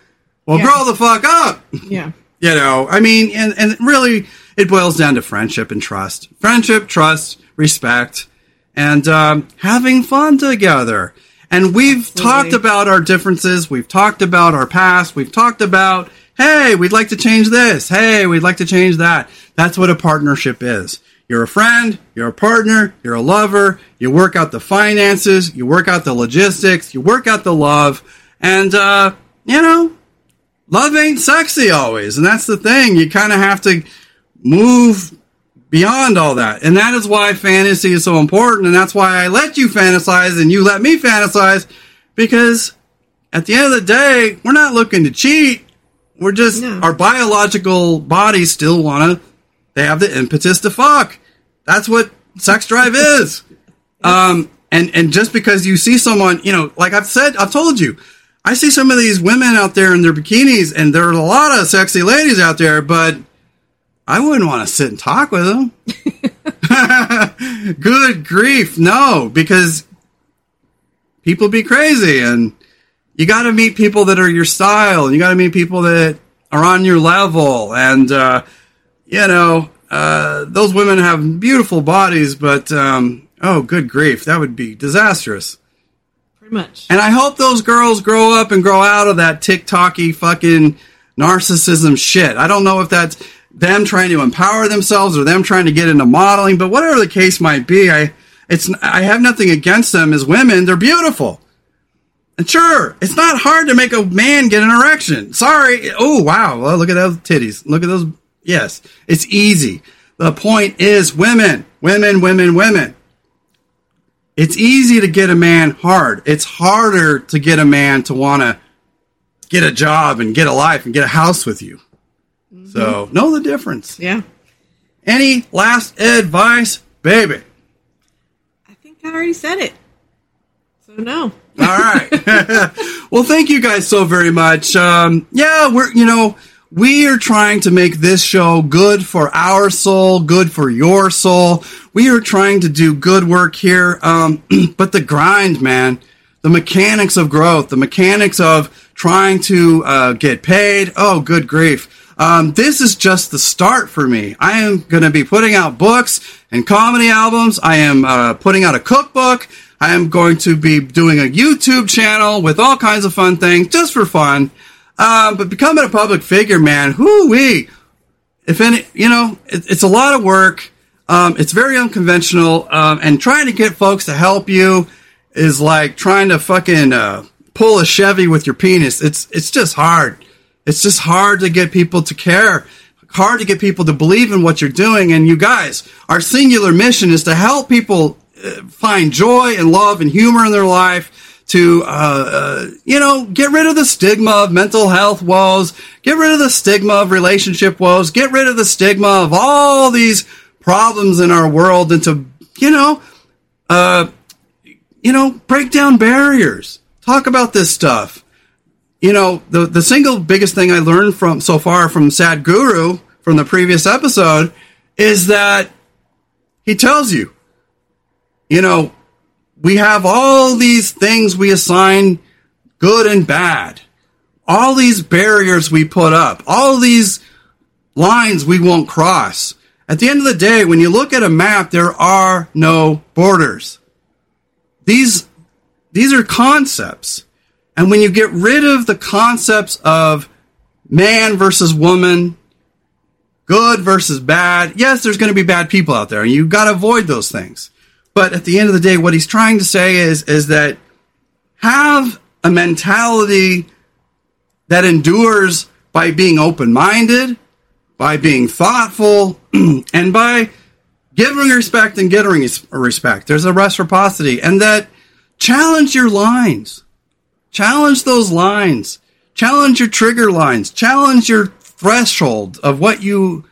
well, yeah. grow the fuck up. Yeah. you know, I mean, and and really, it boils down to friendship and trust. Friendship, trust, respect, and um, having fun together. And we've Absolutely. talked about our differences. We've talked about our past. We've talked about Hey, we'd like to change this. Hey, we'd like to change that. That's what a partnership is. You're a friend, you're a partner, you're a lover, you work out the finances, you work out the logistics, you work out the love, and, uh, you know, love ain't sexy always. And that's the thing. You kind of have to move beyond all that. And that is why fantasy is so important. And that's why I let you fantasize and you let me fantasize because at the end of the day, we're not looking to cheat. We're just no. our biological bodies still want to. They have the impetus to fuck. That's what sex drive is. Um, and and just because you see someone, you know, like I've said, I've told you, I see some of these women out there in their bikinis, and there are a lot of sexy ladies out there, but I wouldn't want to sit and talk with them. Good grief, no, because people be crazy and you got to meet people that are your style. You got to meet people that are on your level. And, uh, you know, uh, those women have beautiful bodies, but, um, oh, good grief, that would be disastrous. Pretty much. And I hope those girls grow up and grow out of that TikToky fucking narcissism shit. I don't know if that's them trying to empower themselves or them trying to get into modeling, but whatever the case might be, I, it's, I have nothing against them as women. They're beautiful. And sure, it's not hard to make a man get an erection. Sorry. Oh, wow. Well, look at those titties. Look at those. Yes, it's easy. The point is women, women, women, women. It's easy to get a man hard. It's harder to get a man to want to get a job and get a life and get a house with you. Mm-hmm. So know the difference. Yeah. Any last advice, baby? I think I already said it. So no. All right. well, thank you guys so very much. Um, yeah, we're you know we are trying to make this show good for our soul, good for your soul. We are trying to do good work here, um, but the grind, man, the mechanics of growth, the mechanics of trying to uh, get paid. Oh, good grief. Um, this is just the start for me. I am going to be putting out books and comedy albums. I am uh, putting out a cookbook. I am going to be doing a YouTube channel with all kinds of fun things just for fun. Um, but becoming a public figure, man, whoo wee. If any, you know, it, it's a lot of work. Um, it's very unconventional. Um, and trying to get folks to help you is like trying to fucking, uh, pull a Chevy with your penis. It's, it's just hard. It's just hard to get people to care. Hard to get people to believe in what you're doing. And you guys, our singular mission is to help people find joy and love and humor in their life to, uh, uh, you know, get rid of the stigma of mental health woes, get rid of the stigma of relationship woes, get rid of the stigma of all these problems in our world and to, you know, uh, you know, break down barriers. Talk about this stuff. You know, the, the single biggest thing I learned from so far from Sadhguru from the previous episode is that he tells you, you know, we have all these things we assign good and bad, all these barriers we put up, all these lines we won't cross. At the end of the day, when you look at a map, there are no borders. These, these are concepts. And when you get rid of the concepts of man versus woman, good versus bad, yes, there's going to be bad people out there, and you've got to avoid those things. But at the end of the day, what he's trying to say is, is that have a mentality that endures by being open minded, by being thoughtful, and by giving respect and getting respect. There's a reciprocity, and that challenge your lines, challenge those lines, challenge your trigger lines, challenge your threshold of what you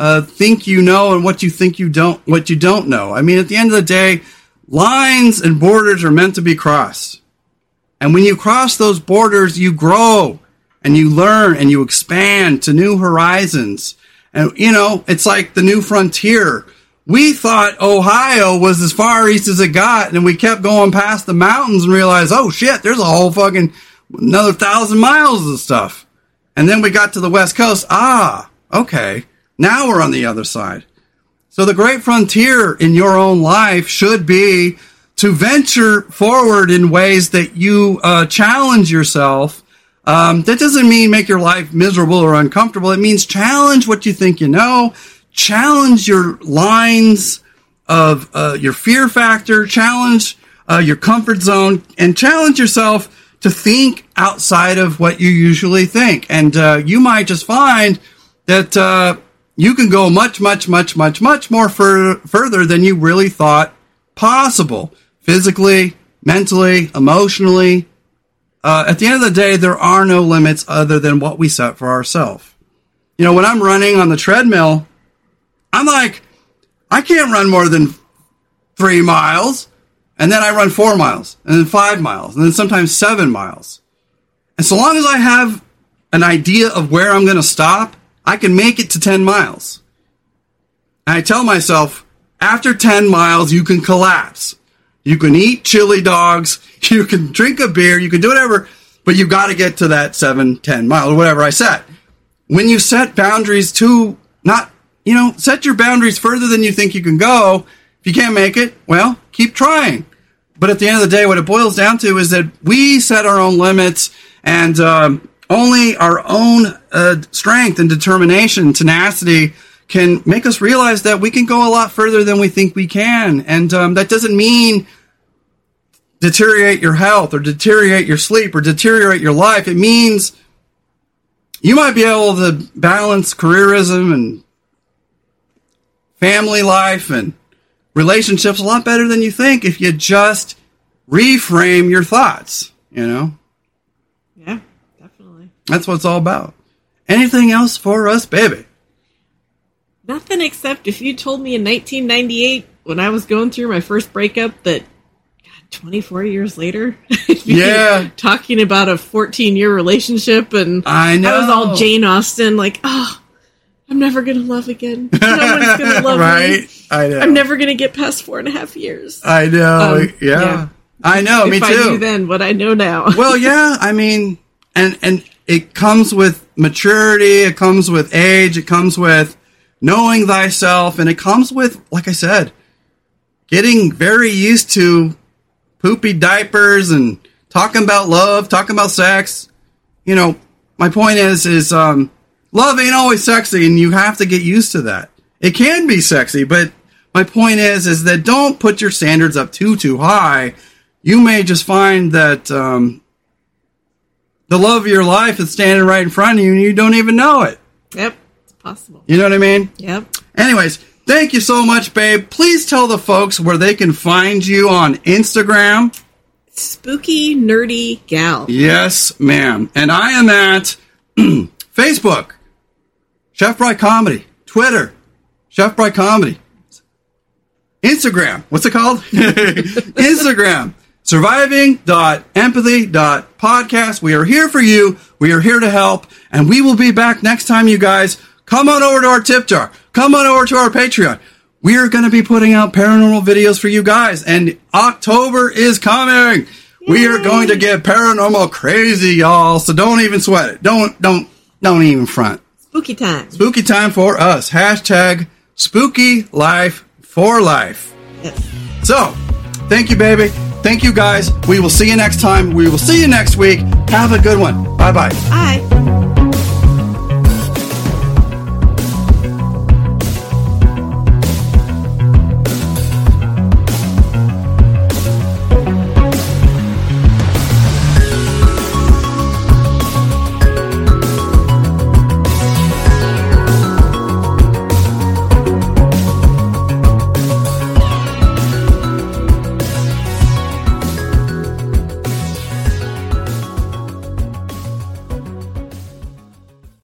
uh, think you know and what you think you don't, what you don't know. I mean, at the end of the day, lines and borders are meant to be crossed. And when you cross those borders, you grow and you learn and you expand to new horizons. And, you know, it's like the new frontier. We thought Ohio was as far east as it got, and we kept going past the mountains and realized, oh shit, there's a whole fucking another thousand miles of stuff. And then we got to the west coast. Ah, okay. Now we're on the other side. So the great frontier in your own life should be to venture forward in ways that you uh, challenge yourself. Um, that doesn't mean make your life miserable or uncomfortable. It means challenge what you think you know, challenge your lines of uh, your fear factor, challenge uh, your comfort zone, and challenge yourself to think outside of what you usually think. And uh, you might just find that uh, you can go much, much, much, much, much more fur- further than you really thought possible physically, mentally, emotionally. Uh, at the end of the day, there are no limits other than what we set for ourselves. You know, when I'm running on the treadmill, I'm like, I can't run more than three miles. And then I run four miles, and then five miles, and then sometimes seven miles. And so long as I have an idea of where I'm going to stop, I can make it to 10 miles. And I tell myself, after 10 miles, you can collapse. You can eat chili dogs. You can drink a beer. You can do whatever, but you've got to get to that 7, 10 miles or whatever I set. When you set boundaries to not, you know, set your boundaries further than you think you can go. If you can't make it, well, keep trying. But at the end of the day, what it boils down to is that we set our own limits and, um, only our own uh, strength and determination, tenacity can make us realize that we can go a lot further than we think we can. And um, that doesn't mean deteriorate your health or deteriorate your sleep or deteriorate your life. It means you might be able to balance careerism and family life and relationships a lot better than you think if you just reframe your thoughts, you know? That's what it's all about. Anything else for us, baby? Nothing except if you told me in 1998 when I was going through my first breakup that God, 24 years later, Yeah. talking about a 14 year relationship and I know. I was all Jane Austen, like, oh, I'm never gonna love again. No one's gonna love right? me. I know. I'm never gonna get past four and a half years. I know. Um, yeah. yeah. I know. me if too. I knew then what I know now. well, yeah, I mean, and and it comes with maturity, it comes with age, it comes with knowing thyself, and it comes with, like I said, getting very used to poopy diapers and talking about love, talking about sex. You know, my point is, is um, love ain't always sexy, and you have to get used to that. It can be sexy, but my point is, is that don't put your standards up too too high. You may just find that um, the love of your life is standing right in front of you, and you don't even know it. yep, it's possible. You know what I mean? Yep. Anyways, thank you so much, babe. Please tell the folks where they can find you on Instagram. Spooky nerdy gal. Yes, ma'am. And I am at Facebook, Chef Bright Comedy, Twitter, Chef Bright Comedy, Instagram. What's it called? Instagram. Surviving.empathy.podcast. We are here for you. We are here to help. And we will be back next time, you guys. Come on over to our tip jar. Come on over to our Patreon. We are going to be putting out paranormal videos for you guys. And October is coming. We are going to get paranormal crazy, y'all. So don't even sweat it. Don't, don't, don't even front. Spooky time. Spooky time for us. Hashtag spooky life for life. Yes. So, thank you, baby. Thank you, guys. We will see you next time. We will see you next week. Have a good one. Bye bye. Bye.